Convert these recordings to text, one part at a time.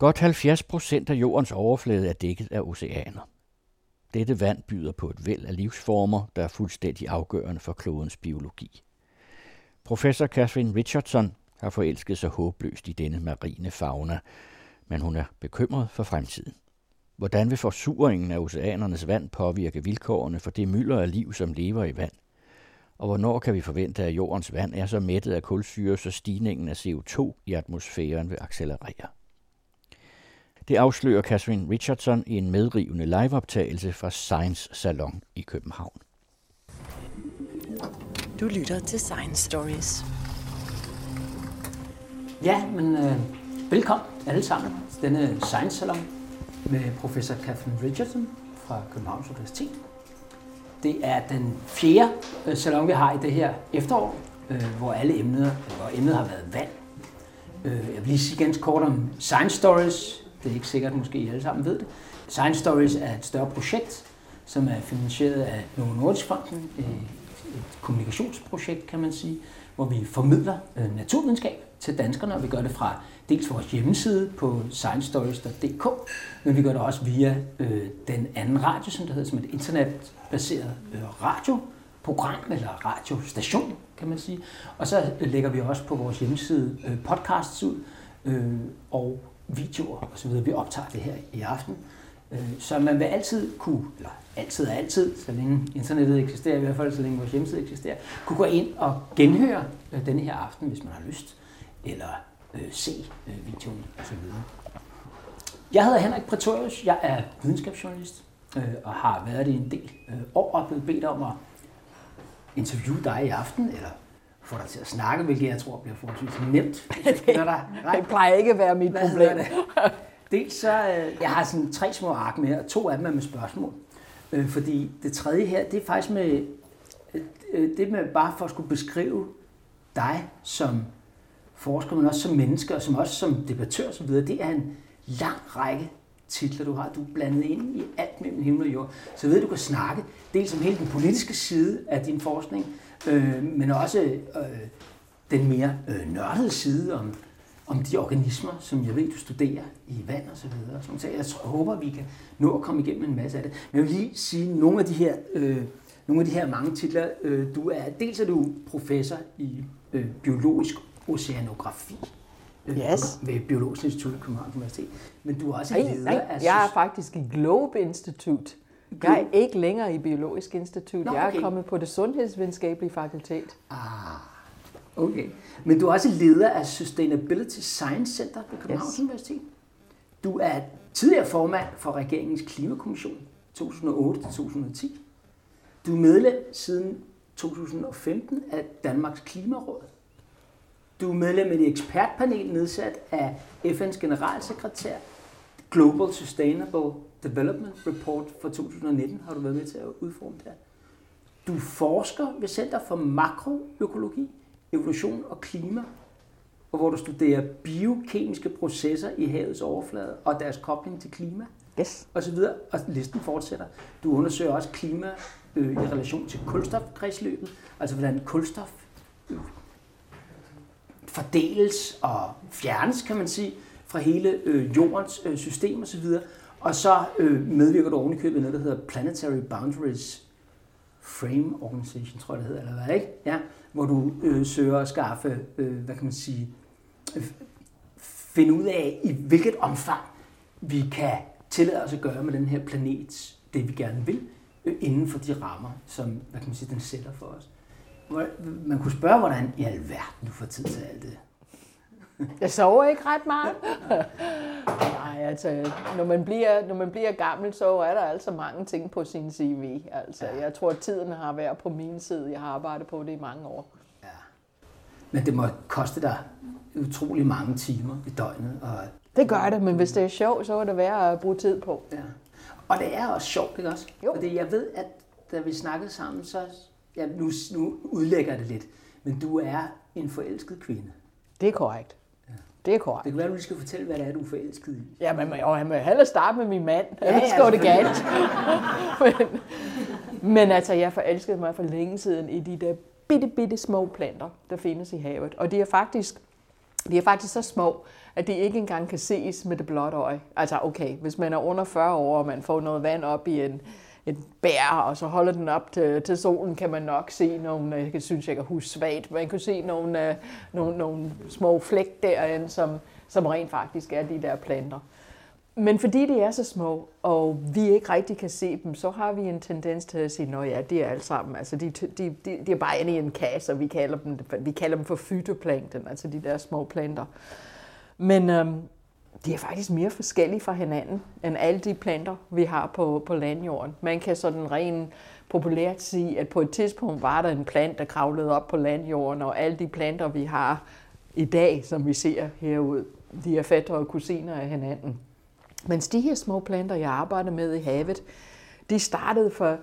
Godt 70 procent af jordens overflade er dækket af oceaner. Dette vand byder på et væld af livsformer, der er fuldstændig afgørende for klodens biologi. Professor Catherine Richardson har forelsket sig håbløst i denne marine fauna, men hun er bekymret for fremtiden. Hvordan vil forsuringen af oceanernes vand påvirke vilkårene for det mylder af liv, som lever i vand? Og hvornår kan vi forvente, at jordens vand er så mættet af kulsyre, så stigningen af CO2 i atmosfæren vil accelerere? Det afslører Catherine Richardson i en medrivende liveoptagelse fra Science Salon i København. Du lytter til Science Stories. Ja, men øh, velkommen alle sammen til denne Science Salon med professor Catherine Richardson fra Københavns Universitet. Det er den fjerde øh, salon, vi har i det her efterår, øh, hvor alle emner, hvor emnet har været vand. Øh, jeg vil lige sige ganske kort om Science Stories. Det er ikke sikkert, måske I alle sammen ved det. Science Stories er et større projekt, som er finansieret af Novo Nordisk Fonden, et kommunikationsprojekt, kan man sige, hvor vi formidler øh, naturvidenskab til danskerne, og vi gør det fra dels vores hjemmeside på sciencestories.dk, men vi gør det også via øh, den anden radio, som det hedder, som et internetbaseret øh, radioprogram, eller radiostation, kan man sige. Og så lægger vi også på vores hjemmeside øh, podcasts ud, øh, og videoer osv. Vi optager det her i aften. Øh, så man vil altid kunne, eller altid og altid, så længe internettet eksisterer, i hvert fald så længe vores hjemmeside eksisterer, kunne gå ind og genhøre øh, denne her aften, hvis man har lyst, eller øh, se øh, videoen osv. Jeg hedder Henrik Pretorius, jeg er videnskabsjournalist øh, og har været det en del øh, år og blevet bedt om at interviewe dig i aften, eller få dig til at snakke, hvilket jeg tror bliver forholdsvis nemt. det, det plejer ikke at være mit Hvad problem. Det? Dels så, øh, jeg har sådan tre små ark med, og to af dem er med spørgsmål. Øh, fordi det tredje her, det er faktisk med, øh, det med bare for at skulle beskrive dig som forsker, men også som menneske, og som også som debattør osv., det er en lang række titler, du har. Du er blandet ind i alt mellem himmel og jord. Så ved du kan snakke dels om hele den politiske side af din forskning, øh, men også øh, den mere øh, nørdede side om, om de organismer, som jeg ved, du studerer i vand og så videre. Så jeg jeg håber, vi kan nå at komme igennem en masse af det. Men jeg vil lige sige nogle af de her, øh, nogle af de her mange titler. Øh, du er, dels er du professor i øh, biologisk oceanografi øh, yes. ved Biologisk Institut i Københavns Universitet. Men du er også nej, leder nej, af... Jeg er faktisk i Globe Institut. Jeg er ikke længere i Biologisk Institut. Nå, okay. Jeg er kommet på det sundhedsvidenskabelige fakultet. Ah, okay. Men du er også leder af Sustainability Science Center ved Københavns yes. Universitet. Du er tidligere formand for regeringens klimakommission 2008-2010. Du er medlem siden 2015 af Danmarks Klimaråd. Du er medlem af det ekspertpanel nedsat af FN's generalsekretær Global Sustainable Development Report for 2019 har du været med til at udforme det Du forsker ved Center for Makroøkologi, Evolution og Klima, og hvor du studerer biokemiske processer i havets overflade og deres kobling til klima. Yes. Og så videre. Og listen fortsætter. Du undersøger også klima øh, i relation til kulstofkredsløbet, altså hvordan kulstof øh, fordeles og fjernes, kan man sige, fra hele øh, jordens øh, system osv. Og så øh, medvirker du oven i købet noget, der hedder Planetary Boundaries Frame Organization, tror jeg det hedder, eller hvad, ikke? Ja, hvor du øh, søger at skaffe, øh, hvad kan man sige, øh, finde ud af, i hvilket omfang vi kan tillade os at gøre med den her planet, det vi gerne vil, øh, inden for de rammer, som hvad kan man sige, den sætter for os. Man kunne spørge, hvordan i alverden du får tid til alt det. Jeg sover ikke ret meget. Nej, altså, når man, bliver, når man bliver gammel, så er der altså mange ting på sin CV. Altså, ja. jeg tror, at tiden har været på min side. Jeg har arbejdet på det i mange år. Ja. Men det må koste dig utrolig mange timer i døgnet. Og... Det gør det, men hvis det er sjovt, så er det værd at bruge tid på. Ja. Og det er også sjovt, ikke også? Jo. Fordi jeg ved, at da vi snakkede sammen, så ja, nu, nu udlægger det lidt, men du er en forelsket kvinde. Det er korrekt. Det er korrekt. Det kan være, at du skal fortælle, hvad det er, du er forelsket i. Ja, men og han vil hellere starte med min mand. Ja, ja, går det galt. men, men altså, jeg forelskede mig for længe siden i de der bitte, bitte små planter, der findes i havet. Og de er faktisk De er faktisk så små, at de ikke engang kan ses med det blotte øje. Altså okay, hvis man er under 40 år, og man får noget vand op i en, en bær, og så holder den op til, til solen, kan man nok se nogle, øh, jeg synes, jeg kan huske svagt, man kan se nogle, øh, nogle, nogle små flæk derinde, som, som rent faktisk er de der planter. Men fordi de er så små, og vi ikke rigtig kan se dem, så har vi en tendens til at sige, at ja, de er alle sammen. Altså, de, de, de, de er bare inde i en kasse, og vi kalder dem, vi kalder dem for fytoplankton, altså de der små planter. Men øhm, de er faktisk mere forskellige fra hinanden, end alle de planter, vi har på, på landjorden. Man kan sådan rent populært sige, at på et tidspunkt var der en plant, der kravlede op på landjorden, og alle de planter, vi har i dag, som vi ser herude, de er fætter og kusiner af hinanden. Mens de her små planter, jeg arbejder med i havet, de startede for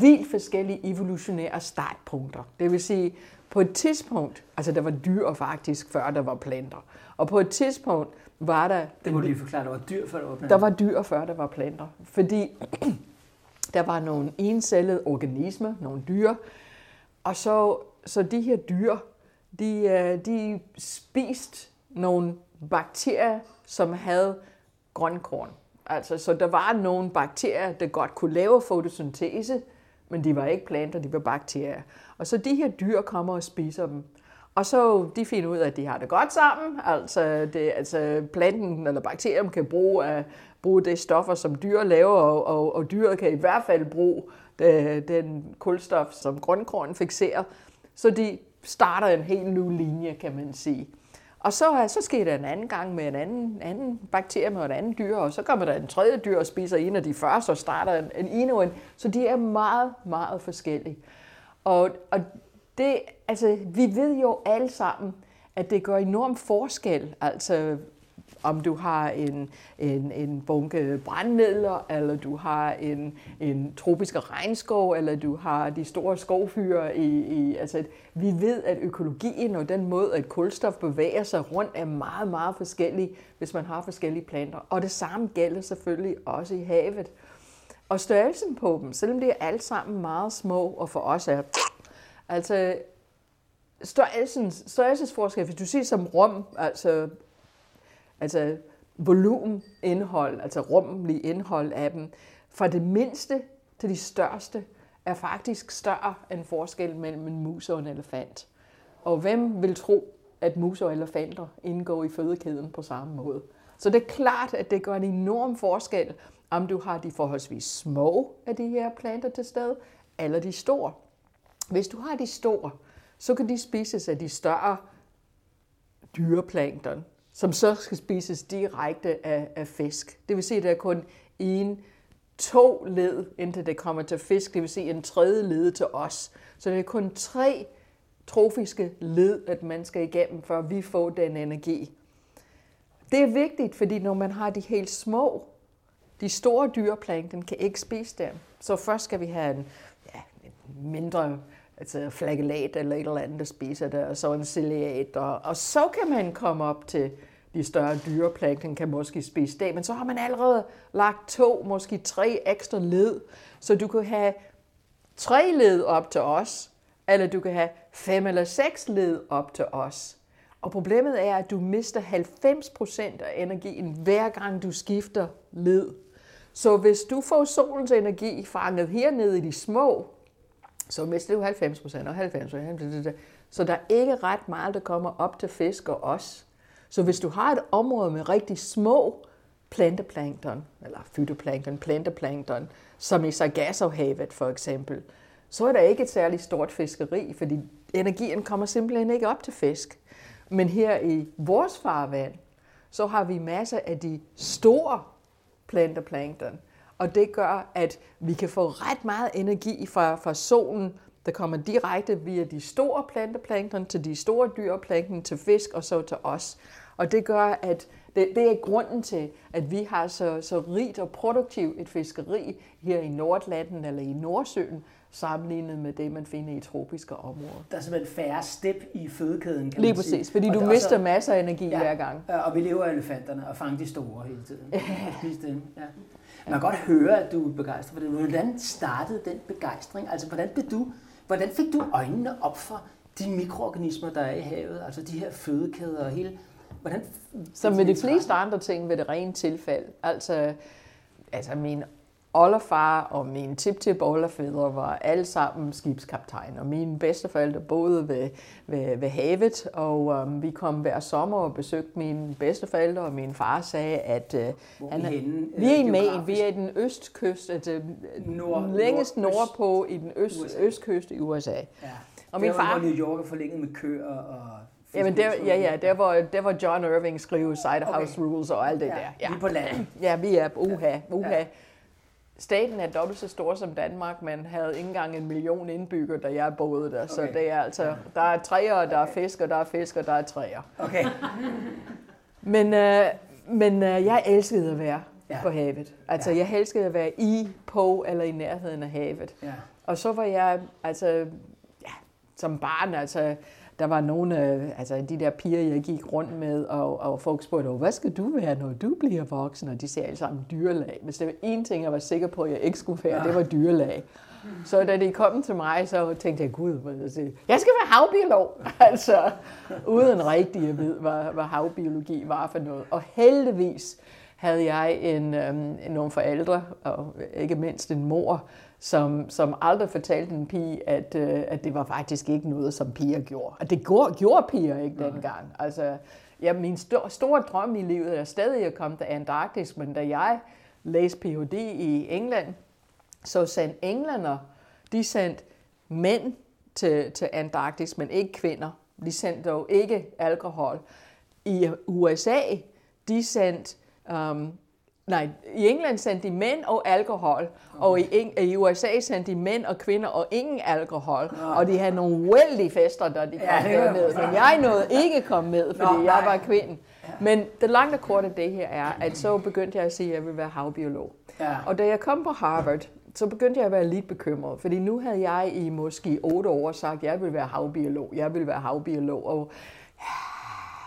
vildt forskellige evolutionære startpunkter. Det vil sige, på et tidspunkt, altså der var dyr faktisk, før der var planter. Og på et tidspunkt var der... Det må du lige forklare, der var dyr, før der var planter. Der var dyr, før der var planter. Fordi der var nogle encellede organismer, nogle dyr, og så, så de her dyr, de, øh, de spiste nogle bakterier, som havde grønkorn. Altså, så der var nogle bakterier, der godt kunne lave fotosyntese, men de var ikke planter, de var bakterier. Og så de her dyr kommer og spiser dem. Og så de finder ud af, at de har det godt sammen. Altså, det, altså planten eller bakterien kan bruge, uh, bruge det stoffer, som dyr laver, og, og, og dyret kan i hvert fald bruge det, den kulstof, som grønkorn fikserer. Så de starter en helt ny linje, kan man sige. Og så, så sker der en anden gang med en anden, anden bakterie med en anden dyr, og så kommer der en tredje dyr og spiser en af de første, og starter en, en endnu en. Så de er meget, meget forskellige. Og, og det, altså, vi ved jo alle sammen, at det gør enorm forskel, altså om du har en, en, en bunke brandmidler, eller du har en, en tropisk regnskov, eller du har de store skovfyre. I, i, altså, vi ved, at økologien og den måde, at kulstof bevæger sig rundt, er meget, meget forskellig, hvis man har forskellige planter. Og det samme gælder selvfølgelig også i havet. Og størrelsen på dem, selvom det er alt sammen meget små, og for os er Altså, størrelsens, størrelsesforskel, hvis du siger som rum, altså, altså volumen, indhold, altså rummelig indhold af dem, fra det mindste til de største, er faktisk større end forskel mellem en mus og en elefant. Og hvem vil tro, at mus og elefanter indgår i fødekæden på samme måde? Så det er klart, at det gør en enorm forskel, om du har de forholdsvis små af de her planter til stede, eller de store. Hvis du har de store, så kan de spises af de større dyreplankton, som så skal spises direkte af, af fisk. Det vil sige, at der er kun en, to led, indtil det kommer til fisk. Det vil sige en tredje led til os. Så det er kun tre trofiske led, at man skal igennem, før vi får den energi. Det er vigtigt, fordi når man har de helt små, de store dyreplankton kan ikke spise dem. Så først skal vi have en, ja, en mindre altså flagellat eller et eller andet, der spiser det, og så en ciliat, og, og så kan man komme op til de større dyreplankton, kan måske spise det, men så har man allerede lagt to, måske tre ekstra led, så du kan have tre led op til os, eller du kan have fem eller seks led op til os. Og problemet er, at du mister 90% af energien, hver gang du skifter led. Så hvis du får solens energi fanget hernede i de små så mister du 90 procent og 90 procent. Så der er ikke ret meget, der kommer op til fisk og os. Så hvis du har et område med rigtig små planteplankton, eller fytoplankton, planteplankton, som i Sargassohavet for eksempel, så er der ikke et særligt stort fiskeri, fordi energien kommer simpelthen ikke op til fisk. Men her i vores farvand, så har vi masser af de store planteplankton, og det gør, at vi kan få ret meget energi fra, fra solen, der kommer direkte via de store planteplankton til de store dyreplankton, til fisk og så til os. Og det gør, at det, det er grunden til, at vi har så, så rigt og produktivt et fiskeri her i Nordlanden eller i Nordsøen, sammenlignet med det, man finder i tropiske områder. Der er simpelthen færre step i fødekæden, kan Lige man præcis, sige. fordi og du mister også, masser af energi ja, hver gang. Og vi lever af elefanterne og fanger de store hele tiden. Ja. Man kan godt høre, at du er begejstret for det. Hvordan startede den begejstring? Altså, hvordan, blev du, hvordan fik du øjnene op for de mikroorganismer, der er i havet? Altså de her fødekæder og hele Hvordan? Så med de fleste andre ting ved det rent tilfælde. Altså, altså min oldefar og min tip-tip oldefædre var alle sammen skibskaptajner. Mine bedsteforældre boede ved, ved, ved havet, og um, vi kom hver sommer og besøgte mine bedsteforældre, og min far sagde, at uh, han, er henne, vi er i Maine, vi er i den østkyst, altså nord, længst nord, nordpå i den øst, USA. østkyst i USA. Ja. Og min far, New York er forlænget med køer og Jamen, der, ja, ja, der var, der var John Irving skrive Side House okay. Rules og alt det ja, der. Ja. Vi er på landet. Ja, vi er uha, uha. Ja. Staten er dobbelt så stor som Danmark, men havde ikke engang en million indbygger, da jeg boede der. Okay. Så det er altså, der er træer, der er fisk, og der er fisk, og der er træer. Okay. men øh, men øh, jeg elskede at være ja. på havet. Altså, ja. jeg elskede at være i, på eller i nærheden af havet. Ja. Og så var jeg, altså, ja, som barn, altså, der var nogle af øh, altså de der piger, jeg gik rundt med, og, og folk spurgte, hvad skal du være, når du bliver voksen? Og de sagde alle sammen dyrlag. Hvis det var én ting, jeg var sikker på, at jeg ikke skulle være, ja. det var dyrlag. Så da de kom til mig, så tænkte jeg, gud, altså, jeg skal være havbiolog. altså, uden rigtig at vide, hvad, hvad havbiologi var for noget. Og heldigvis havde jeg en, øhm, nogle forældre, og ikke mindst en mor, som, som aldrig fortalte en pige, at, øh, at det var faktisk ikke noget, som piger gjorde. Og det gjorde, gjorde piger ikke dengang. Altså, ja, min sto- store drøm i livet er stadig at komme til Antarktis, men da jeg læste Ph.D. i England, så sendte englænder, de sendte mænd til, til Antarktis, men ikke kvinder. De sendte dog ikke alkohol. I USA, de sendte um, Nej, i England sendte de mænd og alkohol, okay. og i, i USA sendte de mænd og kvinder og ingen alkohol, okay. og de havde nogle vældige fester, da de kom ja, med. Men jeg nåede ikke komme med, fordi Nå, jeg var kvinde. Ja. Men det lange og korte af det her er, at så begyndte jeg at sige, at jeg ville være havbiolog. Ja. Og da jeg kom på Harvard, så begyndte jeg at være lidt bekymret, fordi nu havde jeg i måske otte år sagt, at jeg ville være havbiolog, jeg ville være havbiolog, og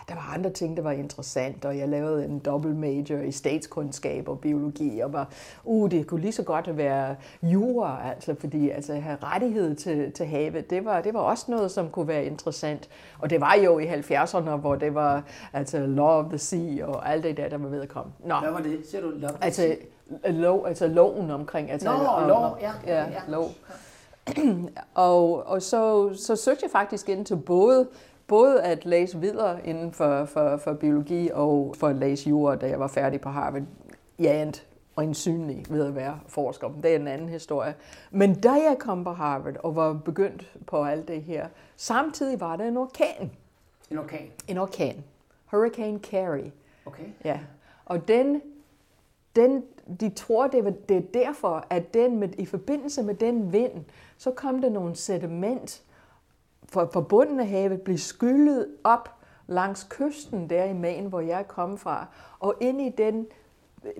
der var andre ting, der var interessant, og jeg lavede en dobbelt major i statskundskab og biologi, og var, uh, det kunne lige så godt være jura, altså, fordi altså, at have rettighed til, til havet, det var, det var også noget, som kunne være interessant. Og det var jo i 70'erne, hvor det var altså, law of the sea og alt det der, der var ved at komme. Nå. Hvad var det? Ser du law altså, lov, altså loven omkring. Altså, Nå, om, lov, ja. Ja, ja. lov. og, og så, så søgte jeg faktisk ind til både både at læse videre inden for, for, for biologi og for at læse jura, da jeg var færdig på Harvard. Jeg endte øjensynlig ved at være forsker. Det er en anden historie. Men da jeg kom på Harvard og var begyndt på alt det her, samtidig var der en orkan. En orkan? En orkan. Hurricane Carrie. Okay. Ja. Og den, den, de tror, det, var, det er derfor, at den med, i forbindelse med den vind, så kom der nogle sediment, for, for bunden af havet blev skyllet op langs kysten der i Maine, hvor jeg kom fra. Og ind i den,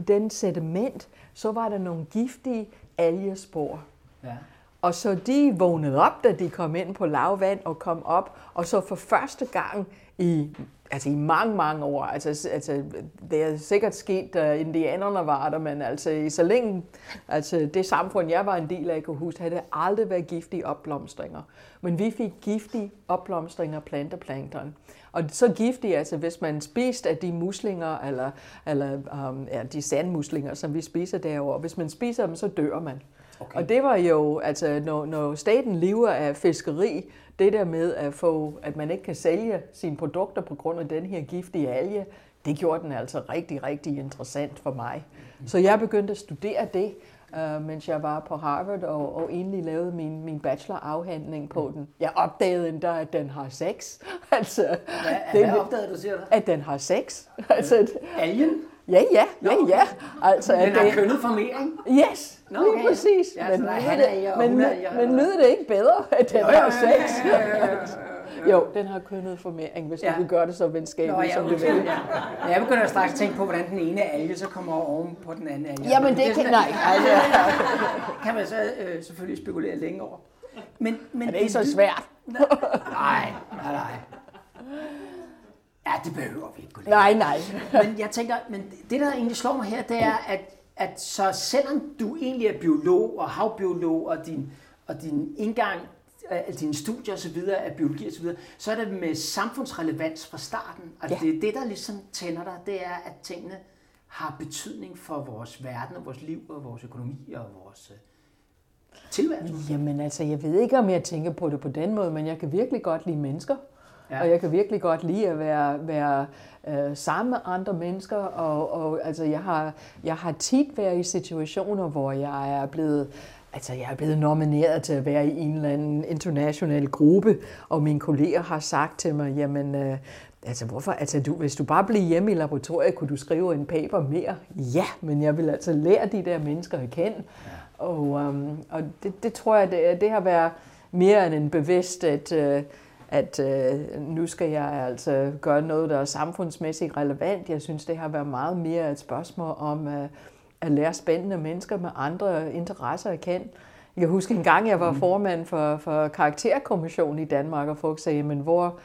den sediment, så var der nogle giftige algespor. Ja. Og så de vågnede op, da de kom ind på lavvand og kom op, og så for første gang i altså i mange, mange år. Altså, altså, det er sikkert sket, da indianerne var der, men altså, i så længe altså, det samfund, jeg var en del af, kunne huske, havde det aldrig været giftige opblomstringer. Men vi fik giftige opblomstringer planteplankton. Og så giftige, altså hvis man spiste af de muslinger, eller, eller um, ja, de sandmuslinger, som vi spiser derovre, hvis man spiser dem, så dør man. Okay. Og det var jo, altså når, når staten lever af fiskeri, det der med at få, at man ikke kan sælge sine produkter på grund af den her giftige alge, det gjorde den altså rigtig, rigtig interessant for mig. Så jeg begyndte at studere det, uh, mens jeg var på Harvard, og, og egentlig lavede min, min bachelorafhandling på den. Jeg opdagede endda, at den har sex. altså, hvad, det, hvad opdagede du, siger du? At den har sex. altså, Algen? Ja, ja, ja, ja. Altså, den har det... kønnet formering? Yes, Nå, okay. lige præcis. Ja, men, han er men, men, men lyder det ikke bedre, at den har sex? Jo, den har kønnet formering, hvis ja. du vil gøre det så venskabeligt, Nå, ja, som du vil. Ja. Jeg begynder straks at tænke på, hvordan den ene alge så kommer oven på den anden alge. Jamen, det, det kan... Nej, altså. kan man så øh, selvfølgelig spekulere længe over. Men, men, er det ikke så svært? nej, nej, nej. Ja, det behøver vi ikke. Nej, nej. men jeg tænker, men det der egentlig slår mig her, det er, at, at så selvom du egentlig er biolog og havbiolog, og din, og din indgang af dine studier og så videre, af biologi og så videre, så er det med samfundsrelevans fra starten. Altså Ja. det er det, der ligesom tænder dig, det er, at tingene har betydning for vores verden og vores liv og vores økonomi og vores øh, tilværelse. Jamen altså, jeg ved ikke, om jeg tænker på det på den måde, men jeg kan virkelig godt lide mennesker. Ja. Og jeg kan virkelig godt lide at være, være øh, sammen med andre mennesker. Og, og altså, jeg har, jeg har tit været i situationer, hvor jeg er blevet Altså, jeg er blevet nomineret til at være i en eller anden international gruppe, og mine kolleger har sagt til mig, jamen, øh, altså, hvorfor, altså, du, hvis du bare bliver hjemme i laboratoriet, kunne du skrive en paper mere? Ja, men jeg vil altså lære de der mennesker at kende. Ja. Og, um, og det, det tror jeg, det, det har været mere end en bevidst, at, øh, at øh, nu skal jeg altså gøre noget, der er samfundsmæssigt relevant. Jeg synes, det har været meget mere et spørgsmål om øh, at lære spændende mennesker med andre interesser at kende. Jeg kan huske en gang, jeg var formand for, for karakterkommissionen i Danmark, og folk sagde, men hvor,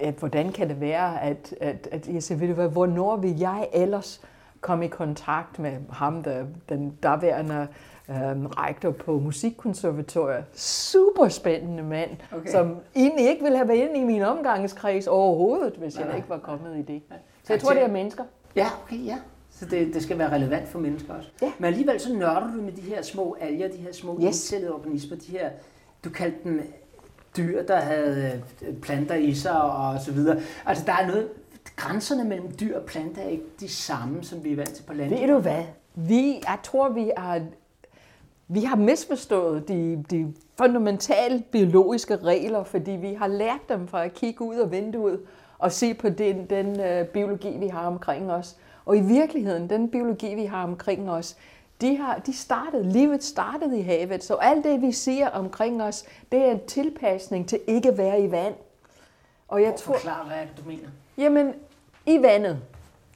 at, hvordan kan det være, at, at, at jeg siger, ved du hvad, hvornår vil jeg ellers komme i kontakt med ham, der, den daværende øhm, rektor på Musikkonservatoriet. Super spændende mand, Okay. som egentlig ikke ville have været inde i min omgangskreds overhovedet, hvis jeg nej. ikke var kommet i det. Så jeg tror, det er mennesker. Ja, okay, ja. Så det, det skal være relevant for mennesker også. Ja. Men alligevel så nørder du med de her små alger, de her små yes. Indcellede organismer, de her, du kaldte dem dyr, der havde øh, planter i sig og så videre. Altså der er noget, grænserne mellem dyr og planter er ikke de samme, som vi er vant til på landet. Ved du hvad? Vi, jeg tror, vi har, vi har misforstået de, de fundamentale biologiske regler, fordi vi har lært dem fra at kigge ud af vinduet og se på den, den uh, biologi, vi har omkring os. Og i virkeligheden, den biologi, vi har omkring os, de, har, de startede, livet startede i havet, så alt det, vi siger omkring os, det er en tilpasning til ikke at være i vand. Og jeg tror, Forklar, hvad du mener? Jamen, i vandet,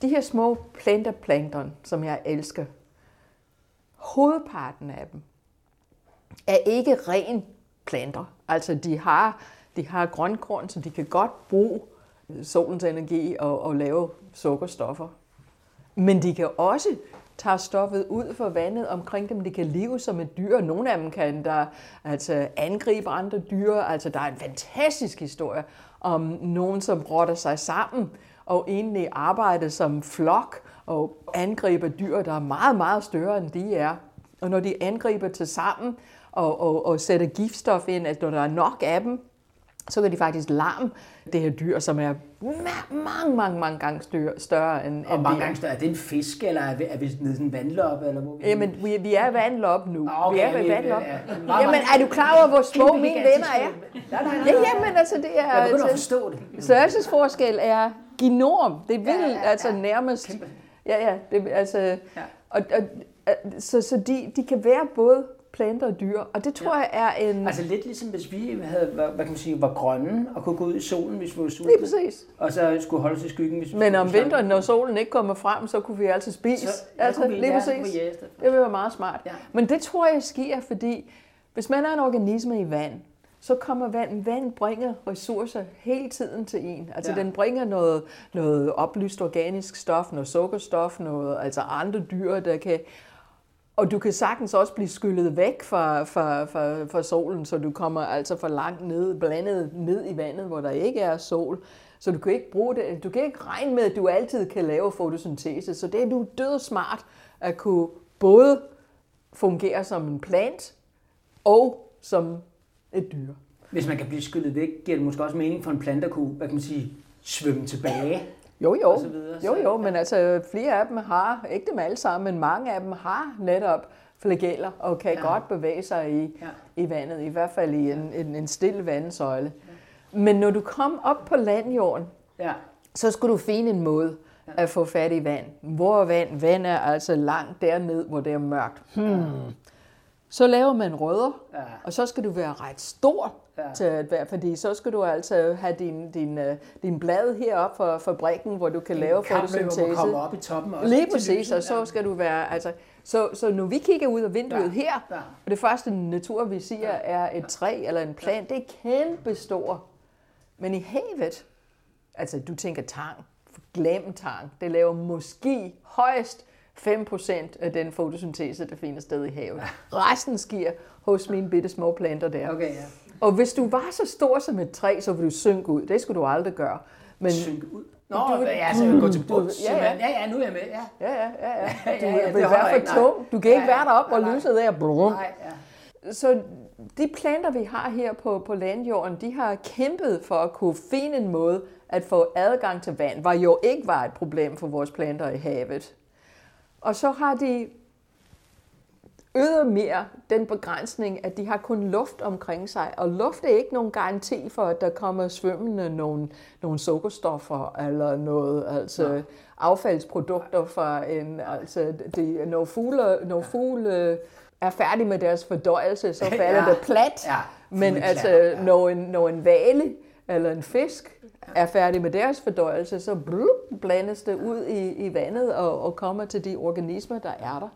de her små planteplankton, som jeg elsker, hovedparten af dem er ikke ren planter. Altså, de har, de har grønkorn, så de kan godt bruge solens energi og, og lave sukkerstoffer. Men de kan også tage stoffet ud fra vandet omkring dem. De kan leve som et dyr. Nogle af dem kan der altså, angribe andre dyr. Altså, der er en fantastisk historie om nogen, som rotter sig sammen og egentlig arbejder som flok og angriber dyr, der er meget, meget større end de er. Og når de angriber til sammen og, og, og sætter giftstof ind, at når der er nok af dem, så kan de faktisk larme det her dyr, som er ma- mange, mange, mange gange større, større end, Og end mange gange større. Er det en fisk, eller er vi, er vi nede i en vandlop? Eller hvor vi... Jamen, vi, vi er vandlop nu. Ah, okay, vi er ved vandlop. ja. Jamen, er du klar over, hvor små mine venner er? Ja, jamen, altså, det er... Jeg begynder at altså, forstå det. Størrelsesforskel er enorm. Det vil Ja, ja, ja, altså nærmest... Kæmpe. Ja, ja. Det, altså, Ja. og, og, så så de, de kan være både planter og dyr, og det tror jeg er en... Altså lidt ligesom hvis vi havde, hvad kan man sige, var grønne og kunne gå ud i solen, hvis vi var sultne. Lige præcis. Og så skulle holde os i skyggen, hvis vi Men om vinteren, når solen ikke kommer frem, så kunne vi altid spise. Så- ja, altså, kunne vi- lige ja, præcis. Det vil være meget smart. Ja. Men det tror jeg sker, fordi hvis man er en organisme i vand, så kommer vand, vand bringer ressourcer hele tiden til en. Altså Ja. den bringer noget, noget oplyst organisk stof, noget sukkerstof, noget, altså andre dyr, der kan... Og du kan sagtens også blive skyllet væk fra, fra, fra, fra solen, så du kommer altså for langt ned, blandet ned i vandet, hvor der ikke er sol. Så du kan ikke bruge det. Du kan ikke regne med, at du altid kan lave fotosyntese. Så det er du død smart at kunne både fungere som en plant og som et dyr. Hvis man kan blive skyllet væk, giver det måske også mening for en plante at kunne, hvad kan man sige, svømme tilbage. Jo, jo. Og så videre, jo, så- jo, men altså flere af dem har, ikke dem alle sammen, men mange af dem har netop flageller og kan Ja. godt bevæge sig i, Ja. ja. i vandet, i hvert fald i en, en, en stille vandsøjle. Ja. Men når du kom op på landjorden, Ja. så skulle du finde en måde at få fat i vand. Hvor er vand? Vand er altså langt derned, hvor det er mørkt. Hmm. Så laver man rødder, Ja. og så skal du være ret stor Ja. ja. til at være, fordi så skal du altså have din, din, øh, din blad heroppe fra fabrikken, hvor du kan lave Kapløber må fotosyntese. komme op i toppen også. Lige præcis, og så skal du være, altså, så, så når vi kigger ud af vinduet Ja, ja. her, ja. og det første natur, vi siger, er et træ eller en plant, det er kæmpe stor. Men i havet, altså du tænker tang, glem tang, det laver måske højst 5% af den fotosyntese, der finder sted i havet. Resten sker hos mine bitte små planter der. Okay, ja. Og hvis du var så stor som et træ, så ville du synke ud. Det skulle du aldrig gøre. Men, Synke ud. Nå, Du- ja, så jeg gå til bunds. ja, ja. ja, ja, nu er jeg med. Ja. ja, ja, ja, ja. Du ja, ja, det vil være for tung. Du kan ikke Ja, være deroppe, og lyset der. Blum. Nej, ja. Så de planter, vi har her på, på landjorden, de har kæmpet for at kunne finde en måde at få adgang til vand, var jo ikke var et problem for vores planter i havet. Og så har de ydermere den begrænsning, at de har kun luft omkring sig, og luft er ikke nogen garanti for, at der kommer svømmende nogle, nogle sukkerstoffer eller noget, altså affaldsprodukter fra en, altså de, når fugle, når fugle er færdige med deres fordøjelse, så falder Ja. ja. det plat, Ja, men altså ja. når en, når en vale eller en fisk er færdig med deres fordøjelse, så blup, blandes det ud i, i vandet og, og kommer til de organismer, der er der.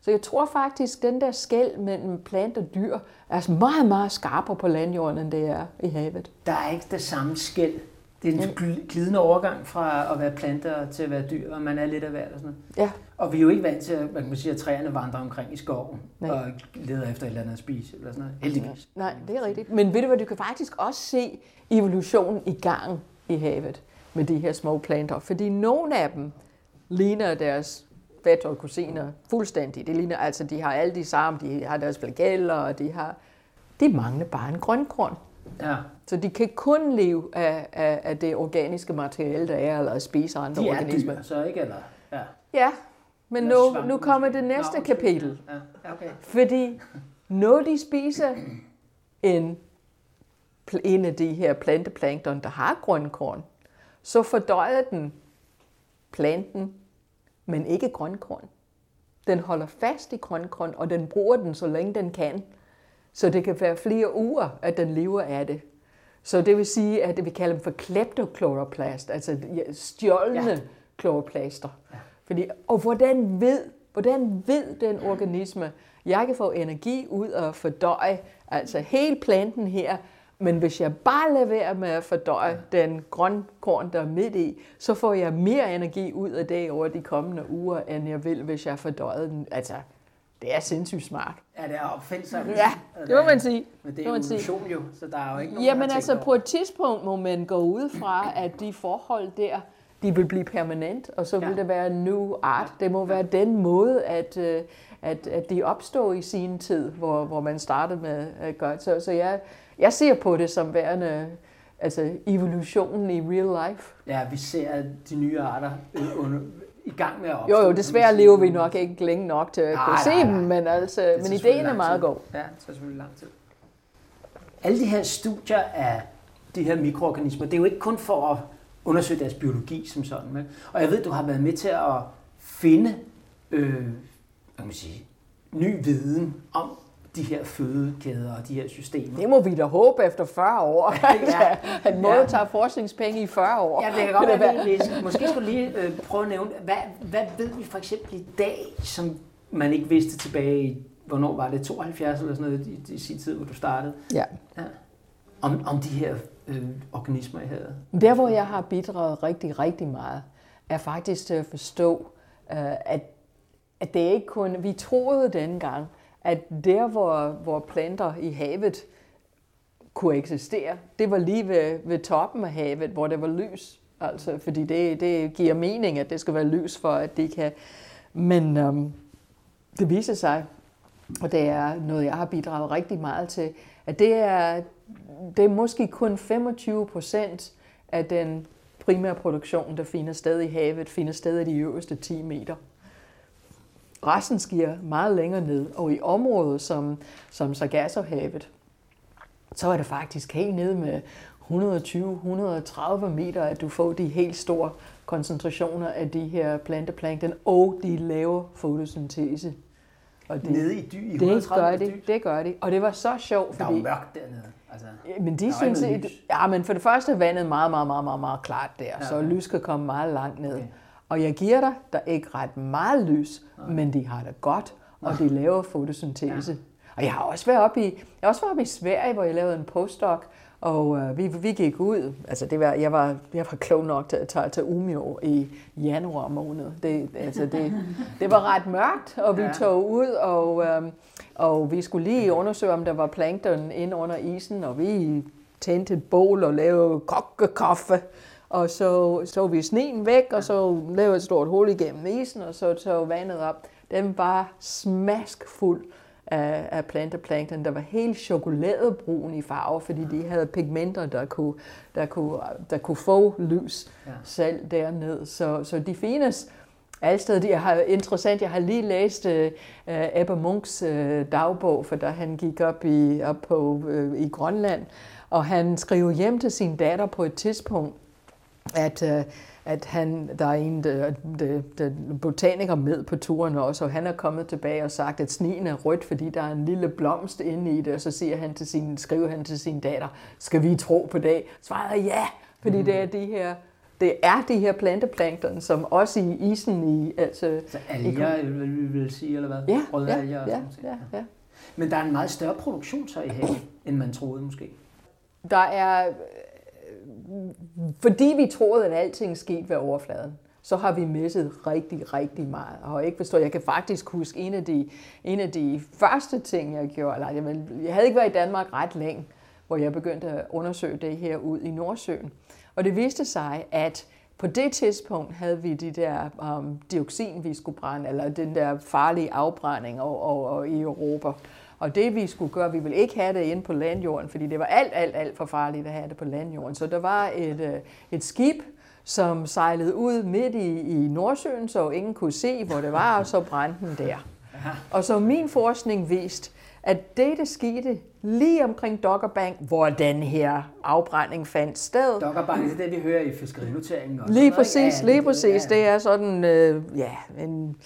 Så jeg tror faktisk, at den der skæld mellem plant og dyr er meget, meget skarpere på landjorden, end det er i havet. Der er ikke det samme skæld. Det er en gl- glidende overgang fra at være planter til at være dyr, og man er lidt af hvert og sådan noget. Ja, Og vi er jo ikke vant til, at man kan sige, at træerne vandrer omkring i skoven Nej. og leder efter et eller andet at spise, eller sådan noget. Heldigvis. nej, det er rigtigt. Men ved du hvad, du kan faktisk også se evolutionen i gang i havet med de her små planter. Fordi nogle af dem ligner deres fætter og kusiner fuldstændig. Det ligner, altså, de har alle de samme, de har deres flageller, og de har... De mangler bare en grønkorn. Ja. Så de kan kun leve af, af, af det organiske materiale, der er, eller spise andre De er organismer. dyr, så ikke? Eller, ja. Ja, men Eller nu, nu kommer det næste Nå, kapitel. Ja, okay. Fordi når de spiser en, en af de her planteplankton, der har grønkorn, så fordøjer den planten, men ikke grønkorn. Den holder fast i grønkorn, og den bruger den, så længe den kan. Så det kan være flere uger, at den lever af det. Så det vil sige, at vi kalder dem for kleptokloroplast, altså ja, stjålne Ja. ja. kloroplaster. Ja. Fordi, og hvordan ved, hvordan ved den organisme, jeg kan få energi ud og fordøje, altså hele planten her, men hvis jeg bare lader være med at fordøje den grønkorn, der er midt i, så får jeg mere energi ud af det over de kommende uger, end jeg vil, hvis jeg fordøjede den. Altså, det er sindssygt smart. Ja, det er opfindsomt. Ja, det må man sige. Men det Det er sige. evolution jo, så der er jo ikke nogen, Jamen altså, tænkt på over. et tidspunkt må man gå ud fra, at de forhold der, de vil blive permanent, og så vil Ja. det være en ny art. Det må være den måde, at, øh, at, at de opstod i sin tid, hvor, hvor man startede med at gøre det. Så, så jeg, jeg ser på det som værende altså evolutionen i real life. Ja, vi ser de nye arter øh, under, i gang med at opstå. Jo, jo, desværre lever vi nok ikke længe nok til at kunne se dem, men, altså, men ideen er meget god. Ja, det tager selvfølgelig lang tid. Alle de her studier af de her mikroorganismer, det er jo ikke kun for at undersøge deres biologi som sådan. Men, og jeg ved, du har været med til at finde øh, kan man sige, ny viden om de her fødekæder og de her systemer. Det må vi da håbe efter 40 år. Ja. Han må Ja. jo tage forskningspenge i 40 år. Ja, det kan godt være, læser. Måske skulle lige øh, prøve at nævne, hvad, hvad ved vi for eksempel i dag, som man ikke vidste tilbage i, hvornår var det, 72 eller sådan noget, i, i sin tid, hvor du startede, Ja. ja. om, om de her øh, organismer i havet. Der, hvor jeg har bidraget rigtig, rigtig meget, er faktisk til at forstå, øh, at, at det ikke kun... Vi troede dengang, at der, hvor, hvor planter i havet kunne eksistere, det var lige ved, ved toppen af havet, hvor det var lys. Altså, fordi det, det giver mening, at det skal være lys for, at det kan... Men øhm, det viser sig, og det er noget, jeg har bidraget rigtig meget til, at det er, det er måske kun 25 procent af den primære produktion, der finder sted i havet, finder sted i de øverste 10 meter. Resten sker meget længere ned, og i områder som, som Sargassohavet, så er det faktisk helt nede med 120-130 meter, at du får de helt store koncentrationer af de her planteplankton, og de laver fotosyntese. Og det, Nede i dy, i det 130 gør de, det gør de. Og det var så sjovt, Der er fordi... mørkt dernede. Altså, Ja, Men de synes, at, ja, men for det første er vandet meget, meget, meget, meget, meget klart der, Ja, så lys kan komme meget langt ned. Okay. Og jeg giver dig, der er ikke ret meget lys, men de har det godt, og de laver fotosyntese. Og jeg har også været oppe i, jeg har også været oppe i Sverige, hvor jeg lavede en postdoc, og øh, vi, vi gik ud, altså det var, jeg, var, jeg var klog nok til at tage til Umeå i januar måned. Det, altså det, det var ret mørkt, og vi Ja. ja. tog ud, og øh, Og vi skulle lige undersøge, om der var plankton ind under isen, og vi tændte et bål og lavede kokkekaffe. Og så så vi sneen væk, og så lavede et stort hul igennem isen, og så tog vandet op. Den var smaskfuld af, af planteplankton, der var helt chokoladebrun i farve, fordi de havde pigmenter, der kunne, der kunne, der kunne få lys ja. selv derned. Så, så de findes alle steder. Jeg har, interessant, jeg har lige læst uh, Ebbe Munks uh, dagbog, for da han gik op i, op på, uh, i Grønland, og han skrev hjem til sin datter på et tidspunkt, at, uh, at han, der er en der, der, der botaniker med på turen også, og han er kommet tilbage og sagt, at sneen er rødt, fordi der er en lille blomst inde i det, og så siger han til sin, skriver han til sin datter, skal vi tro på det? Svaret ja, fordi mm. det er de her det er de her planteplankton, som også i isen i... Altså, så alger, i, vil vi vil sige, eller hvad? Ja, Røde ja, alger ja, sådan ja, ja. Men der er en meget større produktion så i havet, end man troede måske. Der er... Fordi vi troede, at alting skete ved overfladen, så har vi misset rigtig, rigtig meget. Og ikke forstår, jeg kan faktisk huske en af de, en af de første ting, jeg gjorde. Eller jeg, jeg havde ikke været i Danmark ret længe, hvor jeg begyndte at undersøge det her ud i Nordsøen. Og det viste sig, at på det tidspunkt havde vi de der um, dioxin, vi skulle brænde, eller den der farlige afbrænding og, og, og i Europa. Og det vi skulle gøre, vi ville ikke have det inde på landjorden, fordi det var alt, alt, alt for farligt at have det på landjorden. Så der var et, øh, et skib, som sejlede ud midt i, i Nordsøen, så ingen kunne se, hvor det var, og så brændte den der. Og så min forskning viste, at det, der skete lige omkring Doggerbank, hvor den her afbrænding fandt sted. Doggerbank, det er det, vi hører i fiskerinoteringen. Også, lige præcis, ja, lige præcis. Det er sådan, øh, ja, en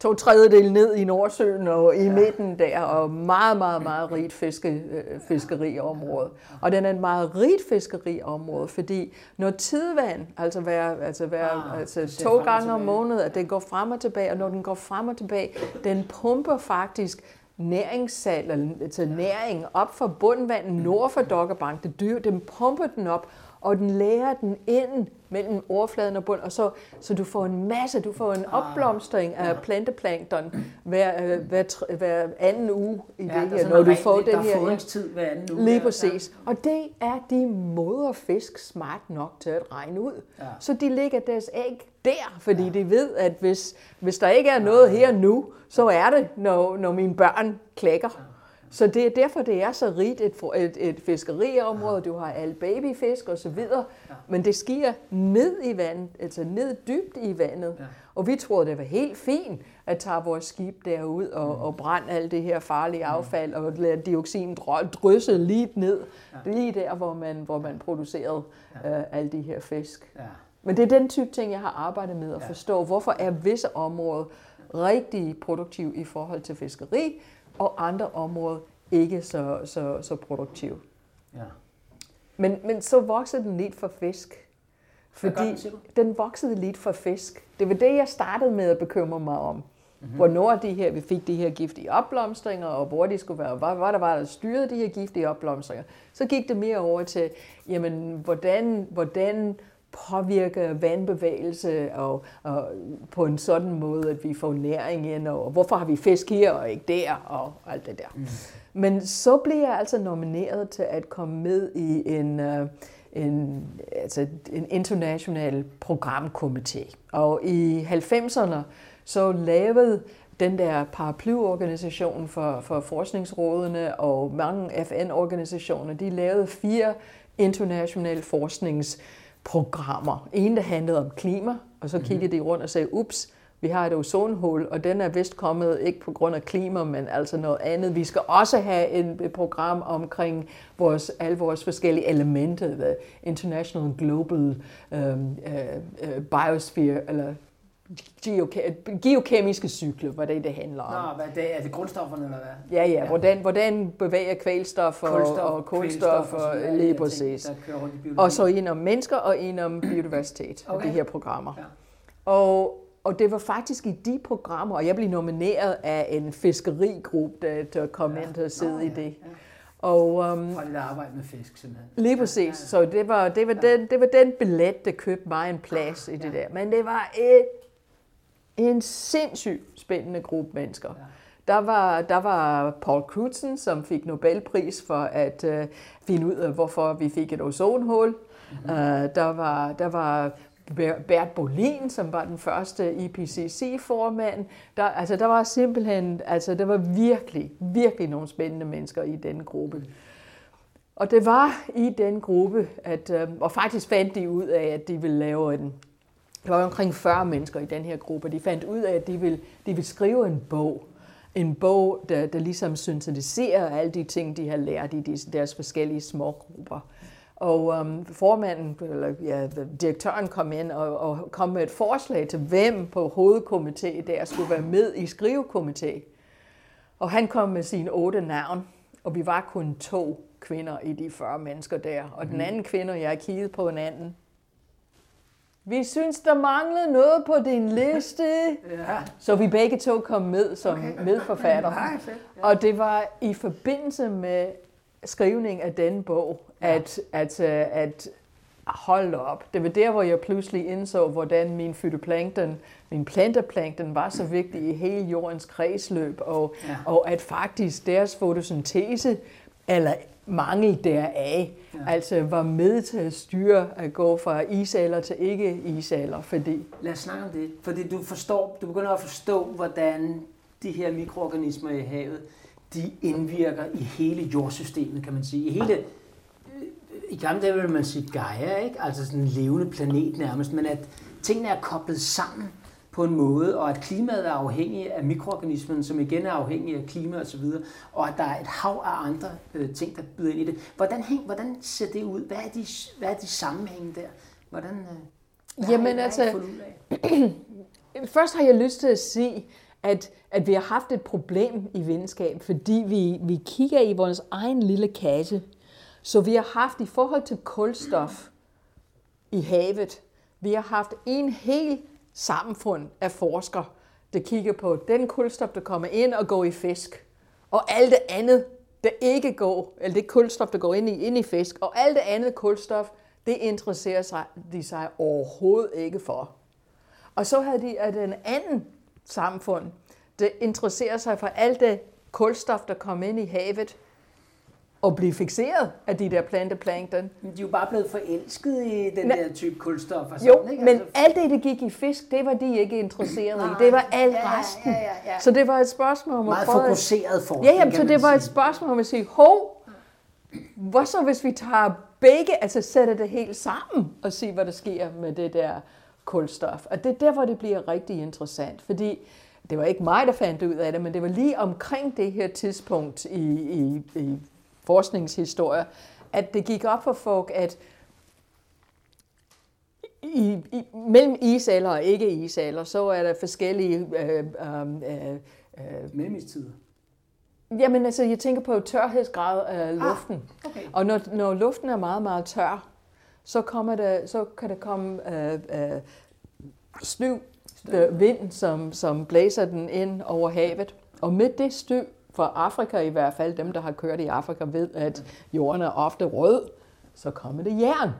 to tredjedel ned i Nordsøen og i ja. midten der, og meget, meget, meget rigt fiske, øh, fiskeriområde. Og den er et meget rigt fiskeriområde, fordi når tidvand, altså, hver, altså, hver, ah, altså to gange om måneden, at det går frem og tilbage, og når den går frem og tilbage, den pumper faktisk næringssal, altså næring op fra bundvandet nord for Doggerbank. Det dyr, den pumper den op, og den lærer den ind mellem overfladen og bund, og så, så du får en masse, du får en ah, opblomstring af planteplankton hver, øh, hver, hver anden uge i ja, det her, når du får den her. tid hver anden uge. Lige præcis. Ja. Og det er de moderfisk smart nok til at regne ud. Ja. Så de lægger deres æg der, fordi ja. de ved, at hvis, hvis der ikke er noget her nu, så er det, når, når mine børn klækker. Så det er derfor, det er så rigt et, et, et fiskeriområde. Du har alle babyfisk og så videre. Men det sker ned i vandet, altså ned dybt i vandet. Og vi troede, det var helt fint at tage vores skib derud og, mm. og brænde alt det her farlige affald og lade dioxin drysse lige ned, lige der, hvor man, hvor man producerede uh, alle de her fisk. Men det er den type ting, jeg har arbejdet med at forstå. Hvorfor er visse områder rigtig produktive i forhold til fiskeri, og andre områder ikke så, så, så produktive. Ja. Men, men så voksede den lidt for fisk. Fordi den voksede lidt for fisk. Det var det, jeg startede med at bekymre mig om. Mm-hmm. Hvornår de her, vi fik de her giftige opblomstringer, og hvor de skulle være, hvad, hvad der var, der styrede de her giftige opblomstringer. Så gik det mere over til, jamen, hvordan, hvordan påvirker vandbevægelse og, og på en sådan måde, at vi får næring ind, og hvorfor har vi fisk her og ikke der, og alt det der. Mm. Men så blev jeg altså nomineret til at komme med i en, uh, en, altså en international programkomité. Og i 90'erne så lavede den der paraplyorganisation for, for forskningsrådene og mange FN-organisationer, de lavede fire internationale forsknings programmer. En, der handlede om klima, og så kiggede de rundt og sagde, ups, vi har et ozonhul, og den er vist kommet ikke på grund af klima, men altså noget andet. Vi skal også have et program omkring vores, alle vores forskellige elementer, the International Global um, uh, uh, Biosphere, eller geokemiske cykler, hvad det, det handler om. Nå, hvad det, er det grundstofferne eller hvad? Ja, ja, hvordan, hvordan bevæger kvælstof og kulstof, og, kulstof og, og lige præcis. Og så en om mennesker og en om biodiversitet, okay. de her programmer. Ja. Og, og det var faktisk i de programmer, og jeg blev nomineret af en fiskerigruppe, der, der kom ja. ind til at sidde Nå, ja, i det. Ja. Og, um, Fra det der arbejde med fisk, simpelthen. Lige præcis. Ja, ja, ja. Så det var, det, var ja. den, det var den billet, der købte mig en plads ja, i det ja. der. Men det var et en sindssygt spændende gruppe mennesker. Ja. der var, der var Paul Crutzen, som fik Nobelpris for at uh, finde ud af, hvorfor vi fik et ozonhul. Mm-hmm. Uh, der, var, der var Bert Bolin, som var den første IPCC-formand. Der, altså, der var simpelthen, altså, der var virkelig, virkelig nogle spændende mennesker i den gruppe. Og det var i den gruppe, at, øh, og faktisk fandt de ud af, at de ville lave en, der var omkring 40 mennesker i den her gruppe, de fandt ud af, at de ville, de ville skrive en bog. En bog, der, der ligesom syntetiserer alle de ting, de har lært i de, deres forskellige små grupper. Og um, formanden, eller ja, direktøren kom ind og, og kom med et forslag til, hvem på hovedkomité der skulle være med i skrivekomité. Og han kom med sine otte navn, og vi var kun to kvinder i de 40 mennesker der. Og den mhm. anden kvinde, jeg kiggede på en anden, vi synes, der manglede noget på din liste. ja. Så vi begge to kom med som okay. medforfatter. Ja, og det var i forbindelse med skrivning af den bog, at, at, at, øh, at hold op. Det var der, hvor jeg pludselig indså, hvordan min fytoplankton, min planteplankton var så vigtig i hele jordens kredsløb, og, ja. og at faktisk deres fotosyntese, eller mangel deraf, ja. altså var med til at styre at gå fra isaler til ikke-isaler, fordi... Lad os snakke om det, fordi du forstår, du begynder at forstå, hvordan de her mikroorganismer i havet, de indvirker i hele jordsystemet, kan man sige. I hele, i gamle dage vil man sige Gaia, ikke? altså sådan en levende planet nærmest, men at tingene er koblet sammen på en måde, og at klimaet er afhængig af mikroorganismen, som igen er afhængig af klima og så videre, og at der er et hav af andre øh, ting, der byder ind i det. Hvordan, hæng, hvordan ser det ud? Hvad er de, hvad er de sammenhænge der? Hvordan, øh, Jamen har altså, først har jeg lyst til at sige, at, at vi har haft et problem i videnskab, fordi vi, vi kigger i vores egen lille kasse. Så vi har haft i forhold til kulstof i havet, vi har haft en hel samfund af forskere, der kigger på den kulstof, der kommer ind og går i fisk, og alt det andet, der ikke går, eller det kulstof, der går ind i, ind i fisk, og alt det andet kulstof, det interesserer sig, de sig overhovedet ikke for. Og så havde de at en anden samfund, der interesserer sig for alt det kulstof, der kommer ind i havet, og blive fixeret af de der planteplankton. Men de er jo bare blevet forelsket i den Næ- der type kulstof. Og sådan, jo, ikke? men altså... alt det, der gik i fisk, det var de ikke interesseret i. Det var alt ja, resten. Ja, ja, ja. Så det var et spørgsmål om Meget at prøve... fokuseret forskning, Ja, jamen, så det var et spørgsmål om at sige, hov, hvad så hvis vi tager begge, altså sætter det helt sammen og ser, hvad der sker med det der kulstof. Og det er der, hvor det bliver rigtig interessant, fordi det var ikke mig, der fandt ud af det, men det var lige omkring det her tidspunkt i, i, i forskningshistorie, at det gik op for folk, at i, i, mellem isalder og ikke isalder, så er der forskellige øh, øh, øh, mellemistider. Jamen altså, jeg tænker på tørhedsgrad af ah, luften. Ah, okay. Og når, når luften er meget, meget tør, så, kommer der, så kan der komme øh, øh, støv, øh, vind, som, som blæser den ind over havet. Og med det støv, for Afrika i hvert fald, dem der har kørt i Afrika ved, at jorden er ofte rød, så kommer det jern.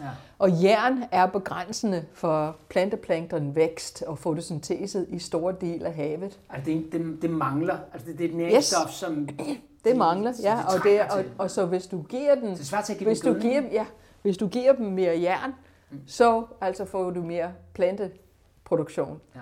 Ja. Og jern er begrænsende for planteplankton vækst og fotosyntese i store dele af havet. Altså det, det, det mangler, altså det, det er et næringsstof, yes. som... Det mangler, ja, og, det, og, og så hvis du giver den, det er til at give hvis, du giver, ja, hvis du giver dem mere jern, mm. så altså får du mere planteproduktion. Ja.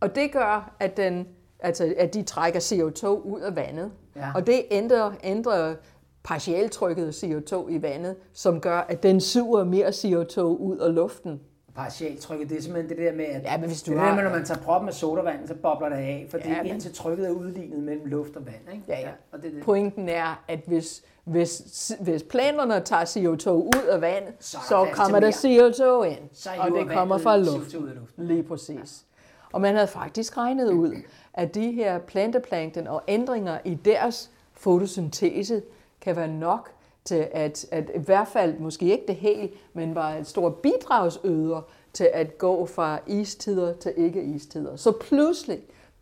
Og det gør, at den altså at de trækker CO2 ud af vandet. Ja. Og det ændrer, ændrer partialtrykket CO2 i vandet, som gør, at den suger mere CO2 ud af luften. Partialtrykket, det er simpelthen det der med, at ja, men hvis du det har... med, når man tager proppen med sodavand, så bobler det af, fordi ja, men... indtil trykket er udlignet mellem luft og vand. Ikke? Ja, ja. Og det, det. Pointen er, at hvis, hvis, hvis planerne tager CO2 ud af vandet, så, så kommer der CO2 ind, så og det kommer fra luften. luften. Lige præcis. Og man havde faktisk regnet ud, at de her planteplankton og ændringer i deres fotosyntese kan være nok til at, at i hvert fald, måske ikke det hele, men var et stort bidragsøder til at gå fra istider til ikke-istider. Så pludselig,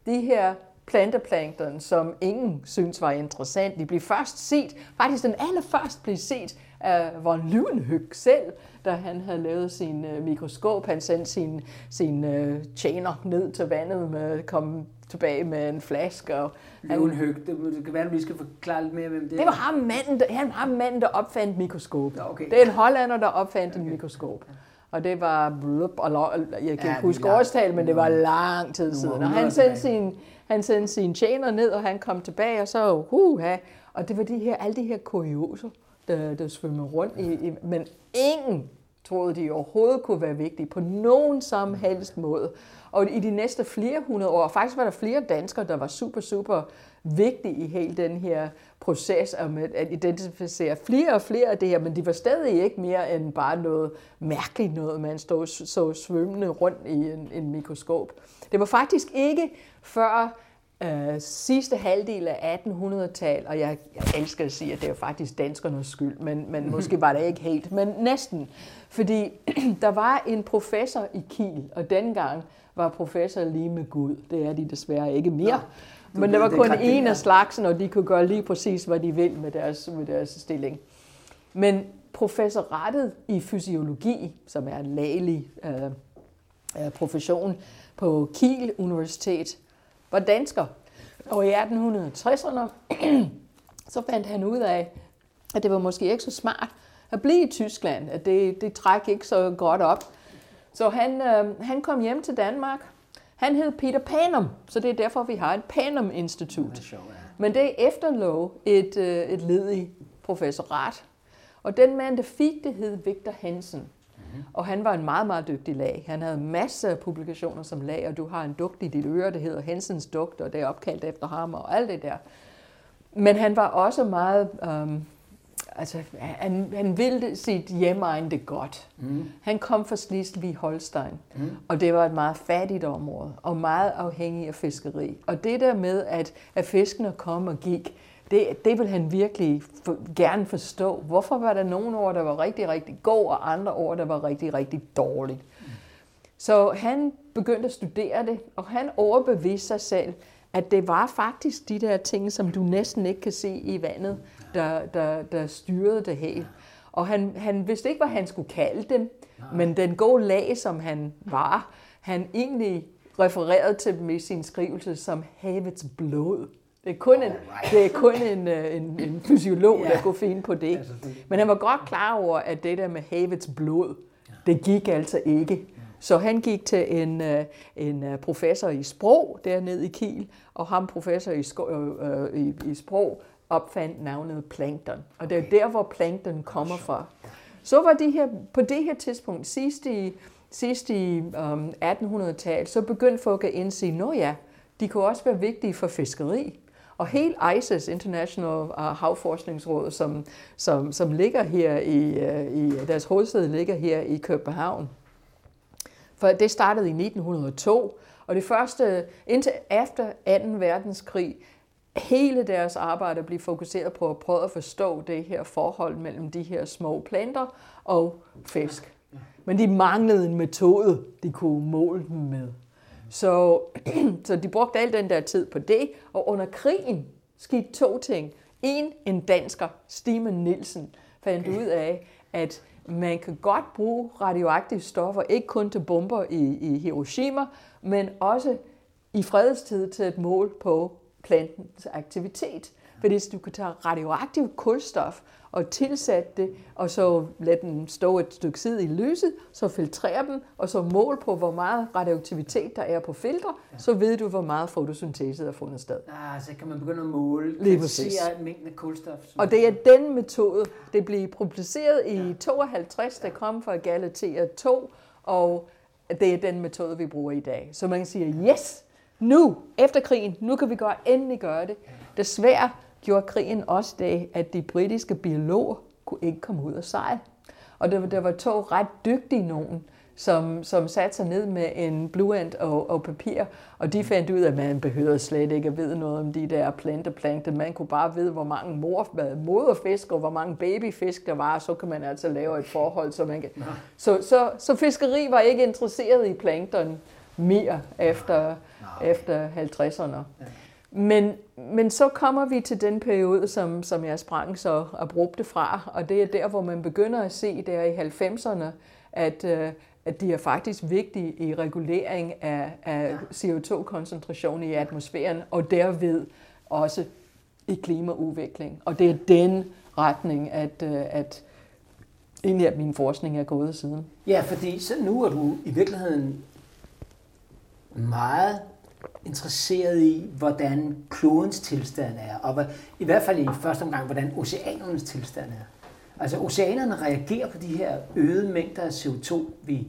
de her planteplankton, som ingen synes var interessant, de blev først set, faktisk den allerførst blev set af Von Leeuwenhoek selv, da han havde lavet sin øh, mikroskop. Han sendte sin, sin uh, tjener ned til vandet med kom tilbage med en flaske. Og Løven Høg, det, kan være, at vi skal forklare lidt mere, hvem det er. det var ham manden, der, han var ham manden, der opfandt mikroskop. Okay. Det er en hollander, der opfandt en mikroskop. Og det var, blup, og lo- jeg kan ikke huske årstal, men det var lang tid siden. Og han sendte, sin, han sendte sine tjener ned, og han kom tilbage, og så, huha, og det var de her, alle de her kurioser, der, der svømmede rundt i, i, men ingen troede, de overhovedet kunne være vigtige på nogen som helst måde. Og i de næste flere hundrede år, faktisk var der flere danskere, der var super, super vigtige i hele den her proces om at identificere flere og flere af det her, men de var stadig ikke mere end bare noget mærkeligt noget, man stod så svømmende rundt i en, en mikroskop. Det var faktisk ikke før øh, sidste halvdel af 1800-tallet, og jeg, jeg elsker at sige, at det er faktisk danskernes skyld, men, men måske var det ikke helt, men næsten. Fordi der var en professor i Kiel, og dengang var professor lige med Gud. Det er de desværre ikke mere. du men der var kun en af slagsen, og de kunne gøre lige præcis, hvad de vil med deres, med deres stilling. Men professoratet i fysiologi, som er en lægelig øh, øh, profession på Kiel Universitet, var dansker. Og i 1860'erne, så fandt han ud af, at det var måske ikke så smart at blive i Tyskland, at det, det træk ikke så godt op. Så han, øh, han kom hjem til Danmark. Han hed Peter Panum, så det er derfor, vi har et Panum-institut. Men det efterlå et, øh, et ledigt professorat. Og den mand, der fik det, hed Victor Hansen. Mm-hmm. Og han var en meget, meget dygtig lag. Han havde masser af publikationer som lag, og du har en dugt i dit øre, der hedder Hansens dugt, og det er opkaldt efter ham og alt det der. Men han var også meget... Um, altså, han, han ville sit hjemmeegn det godt. Mm. Han kom fra Slesvig-Holstein, mm. og det var et meget fattigt område, og meget afhængig af fiskeri. Og det der med, at, at fiskene kom og gik, det, det vil han virkelig for, gerne forstå. Hvorfor var der nogle år, der var rigtig, rigtig god, og andre år, der var rigtig, rigtig dårligt? Så han begyndte at studere det, og han overbeviste sig selv, at det var faktisk de der ting, som du næsten ikke kan se i vandet, der, der, der styrede det helt. Og han, han vidste ikke, hvad han skulle kalde dem, men den gode lag, som han var, han egentlig refererede til dem i sin skrivelse som havets blod. Det er kun en, det er kun en, øh, en, en fysiolog, der kunne finde på det. Ja, selvfølgelig. Men han var godt klar over, at det der med havets blod, det gik altså ikke. Så han gik til en, øh, en øh, professor i sprog dernede i Kiel, og ham professor i, sko- øh, øh, i, i sprog opfandt navnet plankton. Og det er der, hvor plankton kommer fra. Så var de her, på det her tidspunkt, sidst i, sidst i um, 1800-tallet, så begyndte folk at indse, nå ja, de kunne også være vigtige for fiskeri. Og helt ICES, International Havforskningsråd, som, som, som ligger her i, i, deres hovedsæde ligger her i København. For det startede i 1902, og det første, indtil efter 2. verdenskrig, hele deres arbejde blev fokuseret på at prøve at forstå det her forhold mellem de her små planter og fisk. Men de manglede en metode, de kunne måle dem med. Så, så de brugte al den der tid på det, og under krigen skete to ting. En, en dansker, Steven Nielsen, fandt ud af, at man kan godt bruge radioaktive stoffer, ikke kun til bomber i, i Hiroshima, men også i fredstid til et mål på plantens aktivitet. Fordi hvis du kan tage radioaktiv kulstof og tilsætte det, og så lade den stå et stykke tid i lyset, så filtrere dem, og så mål på, hvor meget radioaktivitet der er på filtre, så ved du, hvor meget fotosyntese er fundet sted. Ah, så kan man begynde at måle, Lige præcis. mængden af kulstof. Og det er den metode, det blev publiceret i 52, der kom fra Galatea 2, og det er den metode, vi bruger i dag. Så man kan sige, yes, nu, efter krigen, nu kan vi godt endelig gøre det. Desværre gjorde krigen også det, at de britiske biologer kunne ikke komme ud og sejle. Og der, var- der var to ret dygtige nogen, som, som satte sig ned med en blyant og, og papir, og de fandt ud af, at man behøvede slet ikke at vide noget om de der planteplankter. Man kunne bare vide, hvor mange mor, moderfisk og hvor mange babyfisk der var, og så kan man altså lave et forhold, så man kan... Så, så, så fiskeri var ikke interesseret i plankton mere efter, efter 50'erne. Men, men så kommer vi til den periode, som, som jeg sprang så abrupte fra, og det er der, hvor man begynder at se der i 90'erne, at, øh, at de er faktisk vigtige i regulering af, af CO2-koncentration i atmosfæren, og derved også i klimaudvikling. Og det er den retning, at, øh, at egentlig at min forskning er gået siden. Ja, fordi så nu er du i virkeligheden meget interesseret i, hvordan klodens tilstand er, og hvad, i hvert fald i første omgang, hvordan oceanernes tilstand er. Altså oceanerne reagerer på de her øgede mængder af CO2, vi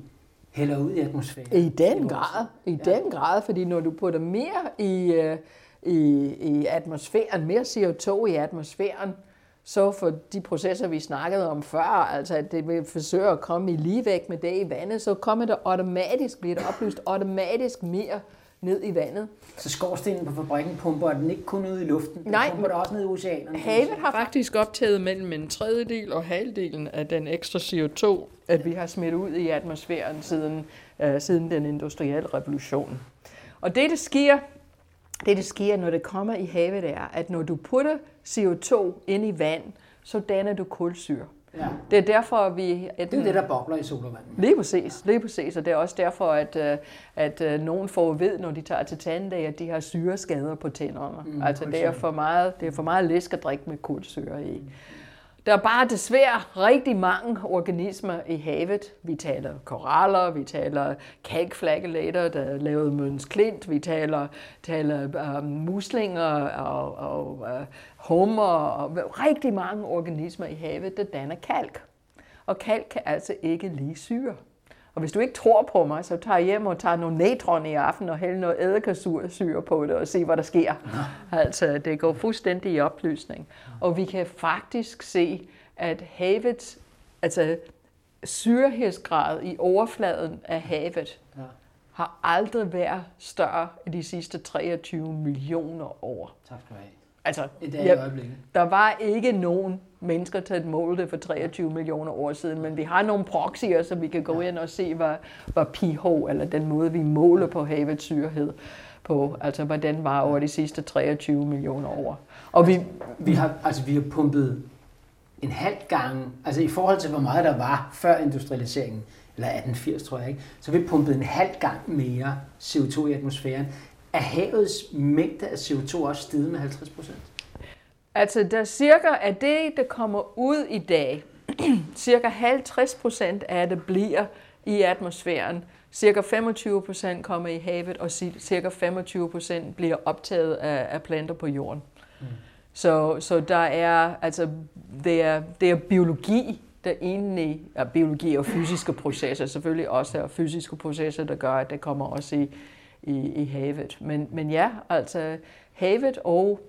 hælder ud i atmosfæren. I den grad, i ja. den grad, fordi når du putter mere i, øh, i, i atmosfæren, mere CO2 i atmosfæren, så for de processer, vi snakkede om før, altså at det vil forsøge at komme i ligevægt med det i vandet, så kommer der automatisk, bliver der oplyst automatisk mere ned i vandet. Så skorstenen på fabrikken pumper den ikke kun ud i luften, den Nej, pumper der også ned i oceanerne. Havet har faktisk optaget mellem en tredjedel og halvdelen af den ekstra CO2, at vi har smidt ud i atmosfæren siden, uh, siden den industrielle revolution. Og det, der sker, det, der sker, når det kommer i havet, er, at når du putter CO2 ind i vand, så danner du kulsyre. Ja. Det er derfor, vi... At, Det er det, der bobler i vand. Lige præcis, lige præcis. Og det er også derfor, at, øh, at øh, nogen får ved, når de tager til tandlæge, at de har syreskader på tænderne. Mm, Mm, altså det er, for meget, det er for meget læsk at drikke med kulsyre i. Der er bare desværre rigtig mange organismer i havet. Vi taler koraller, vi taler kalkflagellater, der er lavet Møns Klint, vi taler, taler um, muslinger og, og uh, hummer og rigtig mange organismer i havet, der danner kalk. Og kalk kan altså ikke lide syre. Og hvis du ikke tror på mig, så tager jeg hjem og tager nogle natron i aften og hælder noget eddikesyre på det og se, hvad der sker. Altså, det går fuldstændig i opløsning. Og vi kan faktisk se, at havets, altså syrehedsgrad i overfladen af havet, Ja. har aldrig været større i de sidste 23 millioner år. Tak skal du have. Altså, I dag ja, der var ikke nogen mennesker til at måle det for 23 millioner år siden, men vi har nogle proxyer, så vi kan gå ind og se, hvad, hvad pH, eller den måde, vi måler på havets syrehed på, altså hvordan var over de sidste 23 millioner år. Og vi, Vi har, altså, vi har pumpet en halv gang, altså i forhold til hvor meget der var før industrialiseringen, eller 1880 tror jeg ikke, så har vi pumpet en halv gang mere CO2 i atmosfæren. Er havets mængde af CO2 også steget med 50 procent? Altså, der cirka af det, der kommer ud i dag, cirka 50 procent af det bliver i atmosfæren. Cirka 25 procent kommer i havet, og ci- cirka 25 procent bliver optaget af, af planter på jorden. Mm. Så, så der er, altså, det er, det er biologi, der egentlig er biologi og fysiske processer, selvfølgelig også er fysiske processer, der gør, at det kommer også i, i, i havet. Men, men ja, altså havet og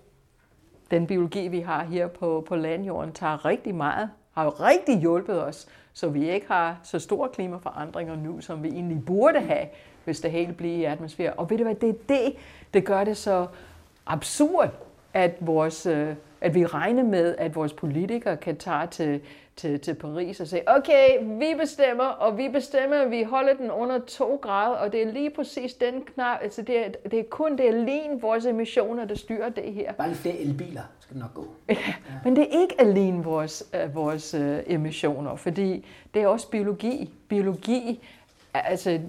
den biologi, vi har her på, på landjorden, tager rigtig meget, har jo rigtig hjulpet os, så vi ikke har så store klimaforandringer nu, som vi egentlig burde have, hvis det hele bliver i atmosfæren. Og ved du hvad, det er det, det gør det så absurd, at, vores, øh, at vi regner med, at vores politikere kan tage til, til, til Paris og sige, okay, vi bestemmer, og vi bestemmer, vi holder den under 2 grader, og det er lige præcis den knap, altså det er, det er kun det er alene vores emissioner, der styrer det her. Bare lidt flere elbiler skal det nok gå. Men det er ikke alene vores, øh, vores øh, emissioner, fordi det er også biologi. Biologi, altså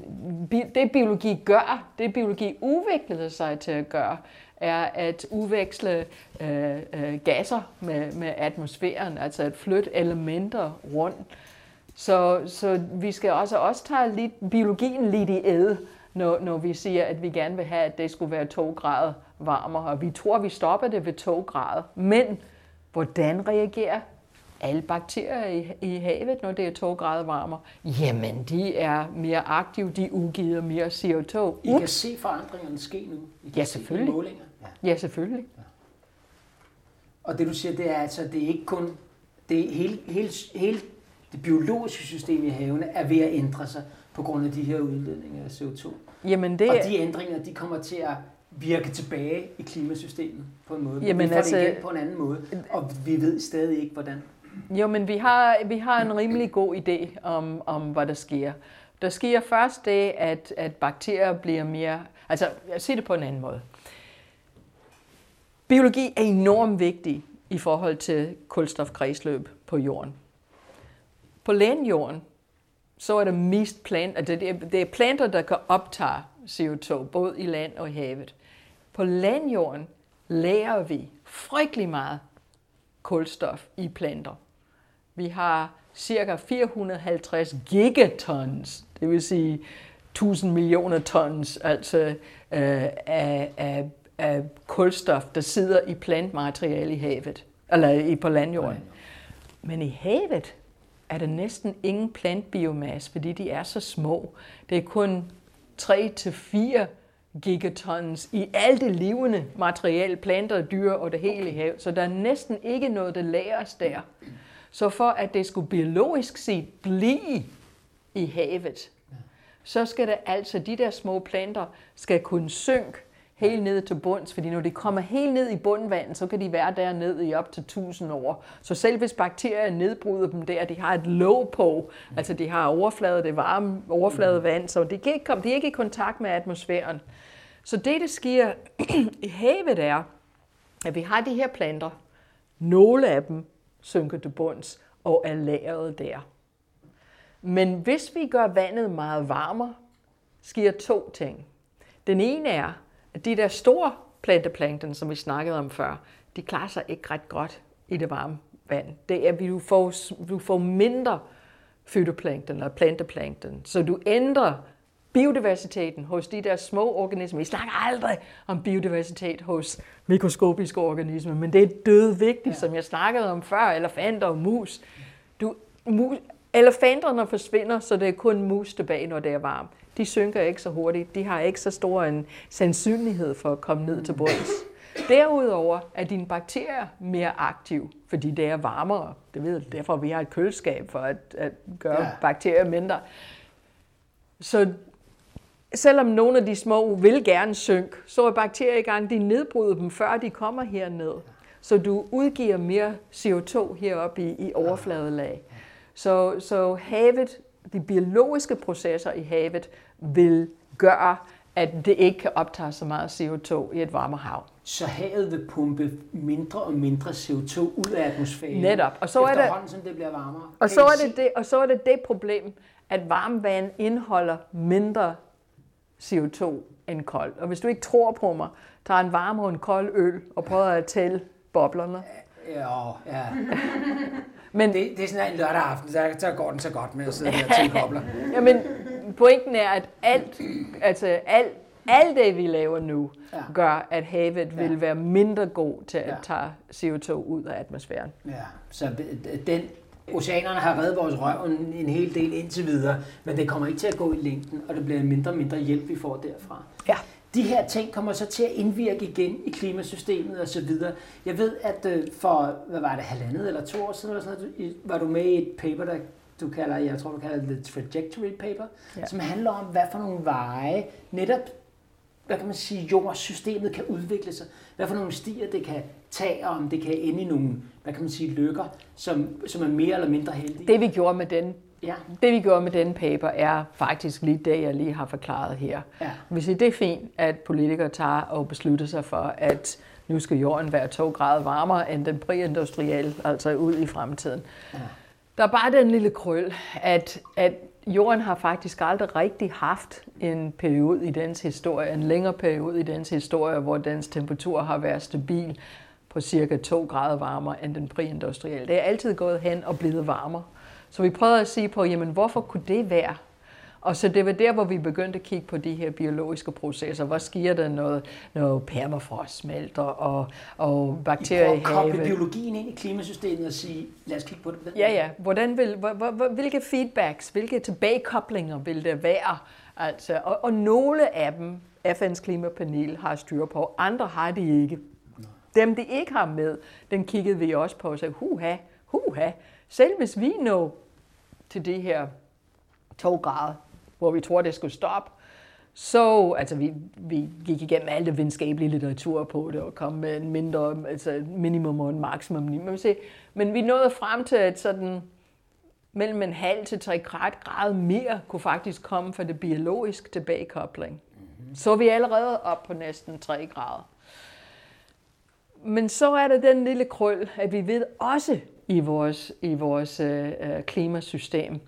det biologi gør, det biologi udviklede sig til at gøre, er at udveksle øh, øh, gasser med, med atmosfæren, altså at flytte elementer rundt. Så, så vi skal også, også tage lidt, biologien lidt i æde, når, når vi siger, at vi gerne vil have, at det skulle være 2 grader varmere. Og vi tror, vi stopper det ved 2 grader. Men hvordan reagerer alle bakterier i, i havet, når det er 2 grader varmere? Jamen, de er mere aktive, de udgiver mere CO2. I kan se forandringerne ske nu. I Ja, se selvfølgelig. målinger. Ja. Ja, selvfølgelig. Og det du siger, det er altså, det er ikke kun, det er hele, hele, hele det biologiske system i havene er ved at ændre sig på grund af de her udledninger af CO2. Jamen, det, Og de ændringer, de kommer til at virke tilbage i klimasystemet på en måde. Jamen, vi får altså- det igen på en anden måde, og vi ved stadig ikke, hvordan. Jo, men vi har, vi har en rimelig god idé om, om, hvad der sker. Der sker først det, at, at bakterier bliver mere... Altså, jeg siger det på en anden måde. Biologi er enormt vigtig i forhold til kulstofkredsløb på jorden. På landjorden, så er der mest plant, altså det, er, det er planter, der kan optage CO2, både i land og i havet. På landjorden lærer vi frygtelig meget kulstof i planter. Vi har cirka 450 gigatons, det vil sige 1000 millioner tons, altså øh, af, af, af kulstof, der sidder i plantmateriale i havet, eller i på landjorden. Men i havet er der næsten ingen plantbiomasse, fordi de er så små. Det er kun 3-4 gigatons i alt det levende materiale, planter, dyr og det hele i havet. Så der er næsten ikke noget, der læres der. Så for at det skulle biologisk set blive i havet, så skal det altså, de der små planter skal kunne synke helt ned til bunds, fordi når de kommer helt ned i bundvandet, så kan de være dernede i op til 1000 år. Så selv hvis bakterier nedbryder dem der, de har et låg på, altså de har overflade, det varme overfladevand, så de, kan ikke komme, de er ikke i kontakt med atmosfæren. Så det, der sker i havet er, at vi har de her planter, nogle af dem synker til bunds og er lagret der. Men hvis vi gør vandet meget varmere, sker to ting. Den ene er, de der store planteplankton, som vi snakkede om før, de klarer sig ikke ret godt i det varme vand. Det er, at du får, du får mindre fytoplankton eller planteplankton. Så du ændrer biodiversiteten hos de der små organismer. Vi snakker aldrig om biodiversitet hos mikroskopiske organismer, men det er død vigtigt, ja. som jeg snakkede om før, elefanter og mus. Du, mus elefanterne forsvinder, så det er kun mus tilbage, når det er varmt. De synker ikke så hurtigt. De har ikke så stor en sandsynlighed for at komme ned til bunds. Derudover er dine bakterier mere aktive, fordi det er varmere. Det ved derfor vi har et køleskab for at, at gøre ja. bakterier mindre. Så selvom nogle af de små vil gerne synke, så er bakterier i gang, de nedbryder dem, før de kommer herned. Så du udgiver mere CO2 heroppe i, i overfladelag. Så, så havet, de biologiske processer i havet vil gøre, at det ikke kan optage så meget CO2 i et varmere hav. Så havet vil pumpe mindre og mindre CO2 ud af atmosfæren, Netop. Og så er det, som det bliver varmere. Og så er det, det, og så er det det problem, at varmvand indeholder mindre CO2 end kold. Og hvis du ikke tror på mig, tager en varm og en kold øl og prøver at tælle boblerne. Ja, ja. Men det, det er sådan en lørdag aften, så, så går den så godt med at sidde der til kobler. ja, men pointen er, at alt, altså alt, alt det, vi laver nu, ja. gør, at havet ja. vil være mindre god til at ja. tage CO2 ud af atmosfæren. Ja, så den, oceanerne har reddet vores røv en, en hel del indtil videre, men det kommer ikke til at gå i længden, og det bliver mindre og mindre hjælp, vi får derfra. Ja. De her ting kommer så til at indvirke igen i klimasystemet og så videre. Jeg ved, at øh, for, hvad var det, halvandet eller to år siden, eller sådan noget, var du med i et paper, der du kalder, jeg tror, du kalder det The Trajectory Paper, ja. som handler om, hvad for nogle veje netop, hvad kan man sige, jordsystemet kan udvikle sig. Hvad for nogle stier det kan tage, og om det kan ende i nogle, hvad kan man sige, lykker, som, som er mere eller mindre heldige. Det vi gjorde med den Ja. Det vi gjorde med den paper er faktisk lige det, jeg lige har forklaret her. Ja. Hvis det er fint, at politikere tager og beslutter sig for, at nu skal jorden være to grader varmere end den præindustrielle, altså ud i fremtiden. Ja. Der er bare den lille krøl, at, at jorden har faktisk aldrig rigtig haft en periode i dens historie, en længere periode i dens historie, hvor dens temperatur har været stabil på cirka 2 grader varmere end den præindustrielle. Det er altid gået hen og blevet varmere. Så vi prøvede at sige på, jamen hvorfor kunne det være? Og så det var der, hvor vi begyndte at kigge på de her biologiske processer. Hvor sker der noget, noget permafrost smelter og, og bakterier i havet? I biologien ind i klimasystemet og sige, lad os kigge på det Ja, ja. Hvordan vil, hvilke feedbacks, hvilke tilbagekoblinger vil der være? Altså, og, og nogle af dem, FN's klimapanel har styr på, andre har de ikke. Dem, de ikke har med, den kiggede vi også på og sagde, huha, huha. Selv hvis vi når til det her 2 grader, hvor vi tror, det skulle stoppe, så, altså vi, vi gik igennem alt det videnskabelige litteratur på det, og kom med en mindre, altså minimum og en maksimum. Men, men vi nåede frem til, at sådan mellem en halv til tre grad mere kunne faktisk komme fra det biologiske tilbagekobling. Mm-hmm. Så er vi allerede op på næsten 3 grader. Men så er der den lille krøl, at vi ved også i vores, i vores øh, øh, klimasystem,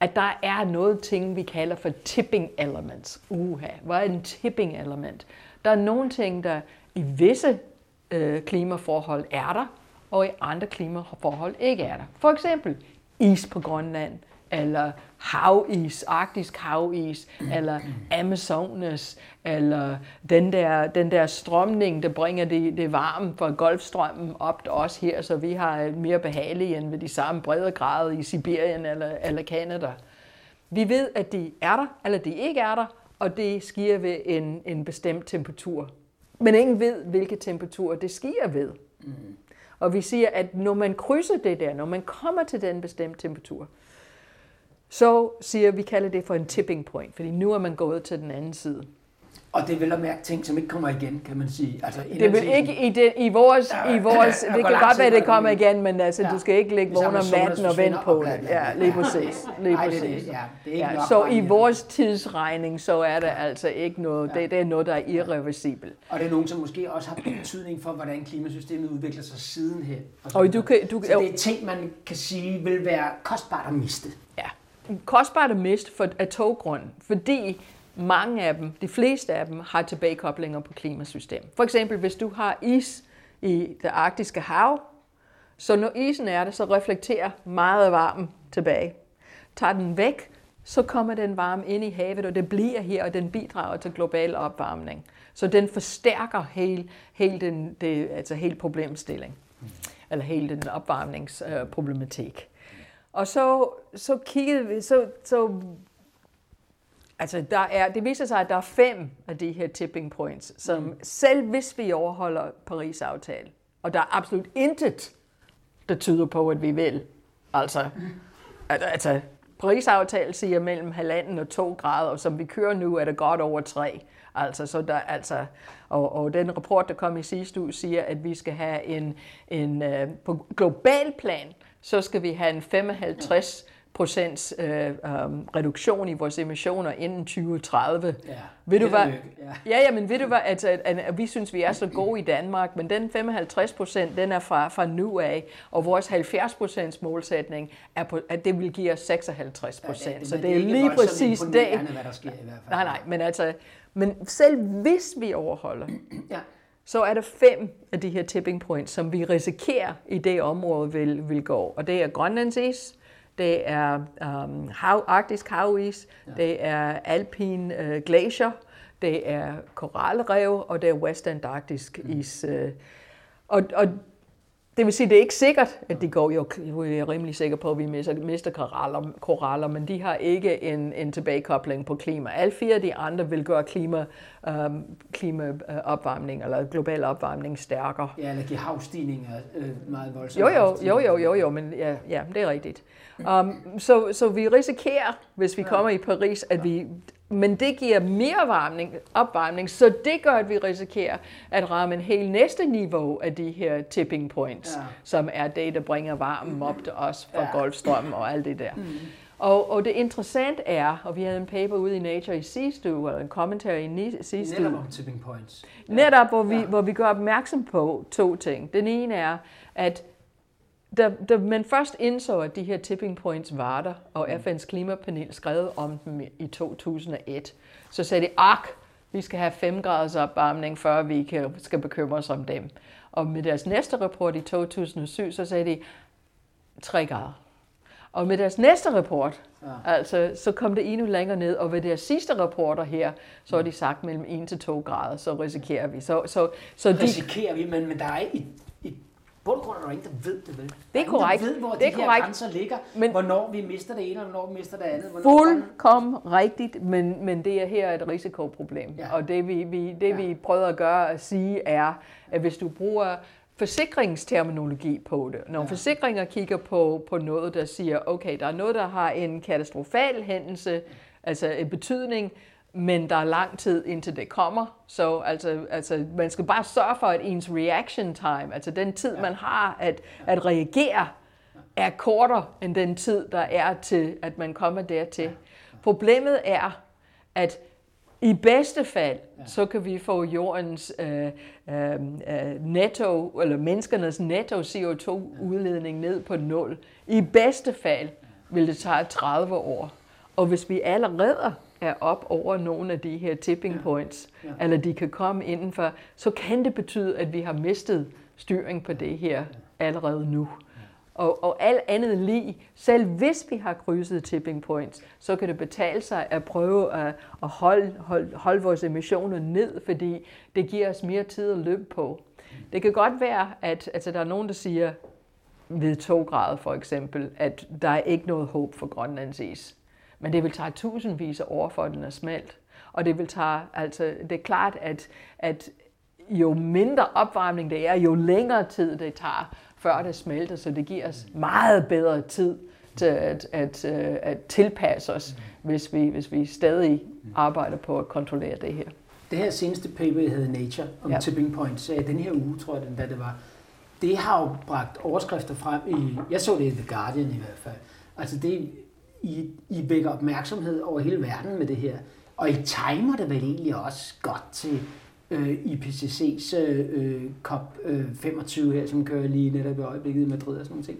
at der er noget ting, vi kalder for tipping elements. Uha, hvad er en tipping element? Der er nogle ting, der i visse øh, klimaforhold er der, og i andre klimaforhold ikke er der. For eksempel is på Grønland, eller havis, arktisk havis, eller Amazonas, eller den der, den der strømning, der bringer det, det varme fra Golfstrømmen op til os her, så vi har mere behagelige end ved de samme brede grader i Sibirien eller, eller Canada. Vi ved, at de er der, eller de ikke er der, og det sker ved en, en bestemt temperatur. Men ingen ved, hvilke temperaturer det sker ved. Mm. Og vi siger, at når man krydser det der, når man kommer til den bestemte temperatur, så siger vi kalder det for en tipping point, fordi nu er man gået til den anden side. Og det er vel at mærke ting, som ikke kommer igen, kan man sige. Altså, det vil ikke i, det, i vores... Ja, i vores ja, det kan godt være, det kommer igen, men altså, ja. du skal ikke ligge vågen om natten og vente på det. Ja, lige præcis. Lige præcis. Ej, det, ja, det er ikke ja, så i vores tidsregning, så er det altså ikke noget... Ja. Det, det er noget, der er irreversibelt. Og det er nogen, som måske også har betydning for, hvordan klimasystemet udvikler sig sidenhen. Og, og du kan, du, så det er ting, man kan sige, vil være kostbart at miste. Kostbart at miste for, af toggrund, fordi mange af dem, de fleste af dem, har tilbagekoblinger på klimasystemet. For eksempel, hvis du har is i det arktiske hav, så når isen er der, så reflekterer meget af varmen tilbage. Tager den væk, så kommer den varme ind i havet, og det bliver her, og den bidrager til global opvarmning. Så den forstærker hele, hele, den, det, altså hele problemstilling, eller hele den opvarmningsproblematik. Og så, så kiggede vi, så, så Altså, der er, det viser sig, at der er fem af de her tipping points, som mm. selv hvis vi overholder Paris-aftalen, og der er absolut intet, der tyder på, at vi vil. Altså, altså Paris-aftalen siger mellem halvanden og to grader, og som vi kører nu, er det godt over tre. Altså, så der, altså, og, og den rapport, der kom i sidste uge, siger, at vi skal have en, en uh, på global plan, så skal vi have en 55 procents øh, um, reduktion i vores emissioner inden 2030. Ja, ved du hvad? Ja. ja, men ved du hvad, at, at, at, at vi synes, vi er så gode i Danmark, men den 55 procent, den er fra, fra nu af, og vores 70 procents målsætning er på, at det vil give os 56 procent. Ja, så det, det er lige præcis det. Hvad der sker i hvert fald. Nej, nej, men altså, men selv hvis vi overholder, ja. Så er der fem af de her tipping points, som vi risikerer i det område vil, vil gå. Og det er Grønlandsis, det er um, hav, arktisk havis, ja. det er alpin uh, glacier, det er koralrev, og det er West Antarktisk mm. is. Uh, og, og det vil sige, det er ikke sikkert, at de går. Jo, jeg er rimelig sikker på, at vi mister, mister koraller, koraller, men de har ikke en, en tilbagekobling på klima. Alle fire af de andre vil gøre klima, um, klimaopvarmning eller global opvarmning stærkere. Ja, eller give havstigninger øh, meget voldsomt. Jo, jo, jo, jo, jo, jo, men ja, ja, det er rigtigt. Um, så, så vi risikerer, hvis vi kommer i Paris, at vi men det giver mere varmning, opvarmning, så det gør, at vi risikerer at ramme en helt næste niveau af de her tipping points, ja. som er det, der bringer varmen op til os fra ja. Golfstrømmen og alt det der. Mm. Og, og det interessant er, og vi havde en paper ude i Nature i sidste uge, eller en commentary i sidste uge. Netop om tipping points. Ja. Netop, hvor vi, ja. hvor vi gør opmærksom på to ting. Den ene er, at da, da man først indså, at de her tipping points var der, og mm. FN's klimapanel skrev om dem i 2001, så sagde de, ak, vi skal have 5 graders opvarmning, før vi kan, skal bekymre os om dem. Og med deres næste rapport i 2007, så sagde de 3 grader. Og med deres næste rapport, ja. altså, så kom det endnu længere ned, og ved deres sidste rapporter her, så har de sagt mellem 1 til 2 grader, så risikerer vi. Så, så, så de, risikerer vi, men, men der er i, i bundgrund er der ingen, der ved det, vel? Det er korrekt. Der ved, hvor det er de her korrekt. grænser ligger, men hvornår vi mister det ene, og hvornår vi mister det andet. Fuldkommen rigtigt, men, men det er her et risikoproblem. Ja. Og det, vi, vi, det ja. vi prøver at gøre at sige, er, at hvis du bruger forsikringsterminologi på det. Når ja. forsikringer kigger på, på noget, der siger, okay, der er noget, der har en katastrofal hændelse, altså en betydning, men der er lang tid indtil det kommer. Så altså, altså, man skal bare sørge for, at ens reaction time, altså den tid, man har at, at reagere, er kortere end den tid, der er til, at man kommer dertil. Problemet er, at i bedste fald, så kan vi få jordens øh, øh, netto, eller menneskernes netto CO2-udledning ned på nul. I bedste fald. vil det tage 30 år. Og hvis vi allerede er op over nogle af de her tipping points, ja. Ja. eller de kan komme indenfor, så kan det betyde, at vi har mistet styring på det her allerede nu. Og, og alt andet lige, selv hvis vi har krydset tipping points, så kan det betale sig at prøve at, at holde, holde, holde vores emissioner ned, fordi det giver os mere tid at løbe på. Det kan godt være, at altså, der er nogen, der siger, ved 2 grader for eksempel, at der er ikke noget håb for Grønlands is. Men det vil tage tusindvis af år, for den er smelt. Og det vil tage, altså, det er klart, at, at jo mindre opvarmning det er, jo længere tid det tager, før det smelter, så det giver os meget bedre tid til at, at, at, at tilpasse os, hvis vi, hvis vi stadig arbejder på at kontrollere det her. Det her seneste paper, der hedder Nature, om ja. tipping points, den her uge, tror jeg, den, det var, det har jo bragt overskrifter frem i, jeg så det i The Guardian i hvert fald, altså det, i, I vækker opmærksomhed over hele verden med det her, og I timer det vel egentlig også godt til øh, IPCC's øh, COP25 øh, øh her, som kører lige netop i øjeblikket i Madrid og sådan noget.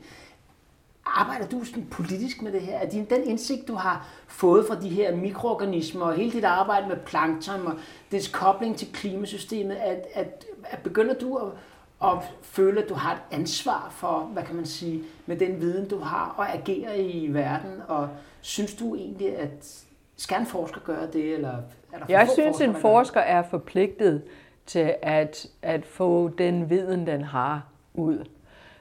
Arbejder du sådan politisk med det her? Er din, den indsigt, du har fået fra de her mikroorganismer og hele dit arbejde med plankton og dets kobling til klimasystemet, at, at, at begynder du at, at føle, at du har et ansvar for, hvad kan man sige, med den viden, du har, og agere i verden, og synes du egentlig, at skal en forsker gøre det, eller er der Jeg synes, en forsker er forpligtet til at, at få den viden, den har, ud.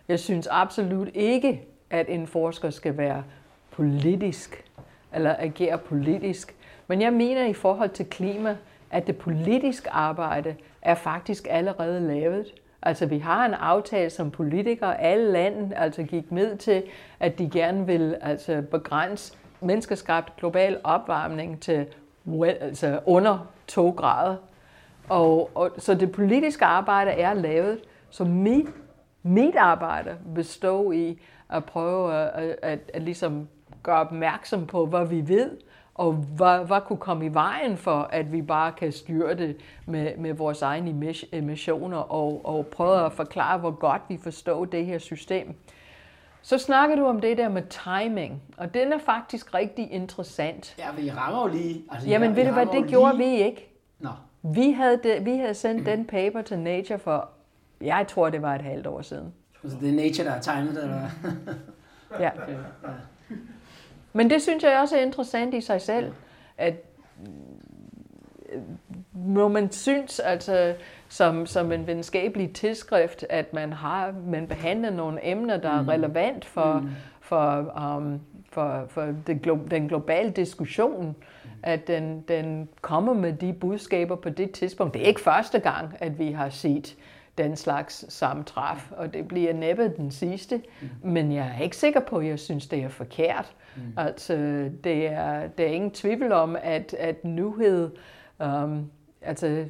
Jeg synes absolut ikke, at en forsker skal være politisk, eller agere politisk. Men jeg mener i forhold til klima, at det politiske arbejde er faktisk allerede lavet. Altså vi har en aftale som politikere, alle lande altså gik med til, at de gerne vil altså begrænse menneskeskabt global opvarmning til altså under 2 grader. Og, og, så det politiske arbejde er lavet, så mit, mit arbejde består i at prøve at, at, at, at ligesom gøre opmærksom på, hvad vi ved, og hvad, hvad kunne komme i vejen for, at vi bare kan styre det med, med vores egne emissioner, og, og prøve at forklare, hvor godt vi forstår det her system. Så snakker du om det der med timing, og den er faktisk rigtig interessant. Ja, vi rammer jo lige. Altså, Jamen, I, ved du hvad, det gjorde lige... vi ikke. Nå. Vi havde, det, vi havde sendt den paper til Nature for, jeg tror, det var et halvt år siden. Så det er Nature, der har tegnet det, eller ja. Okay, ja. Men det synes jeg også er interessant i sig selv, at må man synes, altså, som, som en videnskabelig tidsskrift, at man har man behandler nogle emner, der er mm. relevant for, mm. for, um, for, for det, den globale diskussion, mm. at den, den kommer med de budskaber på det tidspunkt. Det er ikke første gang, at vi har set den slags samtræf, og det bliver næppe den sidste, mm. men jeg er ikke sikker på, at jeg synes, det er forkert. Mm. Altså, det er, det er ingen tvivl om, at, at nyhed, um, altså,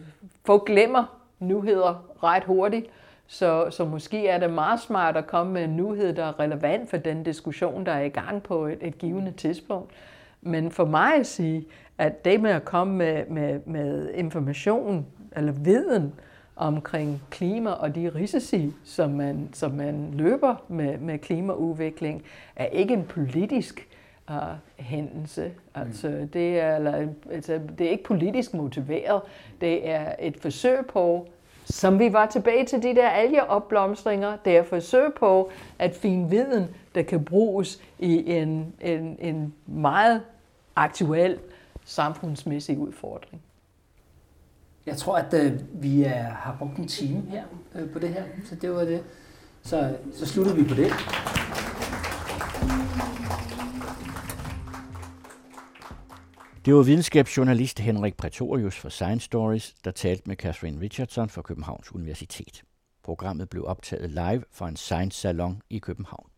folk glemmer nyheder ret hurtigt, så, så måske er det meget smart at komme med en nyhed, der er relevant for den diskussion, der er i gang på et, et givende tidspunkt. Men for mig at sige, at det med at komme med, med, med information eller viden omkring klima og de risici, som man, som man løber med, med klimaudvikling, er ikke en politisk uh, hændelse. Altså, det, er, eller, altså, det er ikke politisk motiveret. Det er et forsøg på som vi var tilbage til de der algeopblomstringer, det er et forsøg på at finde viden, der kan bruges i en, en, en meget aktuel samfundsmæssig udfordring. Jeg tror, at øh, vi er, har brugt en time her øh, på det her, så det var det. Så, så slutter vi på det. Det var videnskabsjournalist Henrik Pretorius fra Science Stories, der talte med Catherine Richardson fra Københavns Universitet. Programmet blev optaget live fra en science salon i København.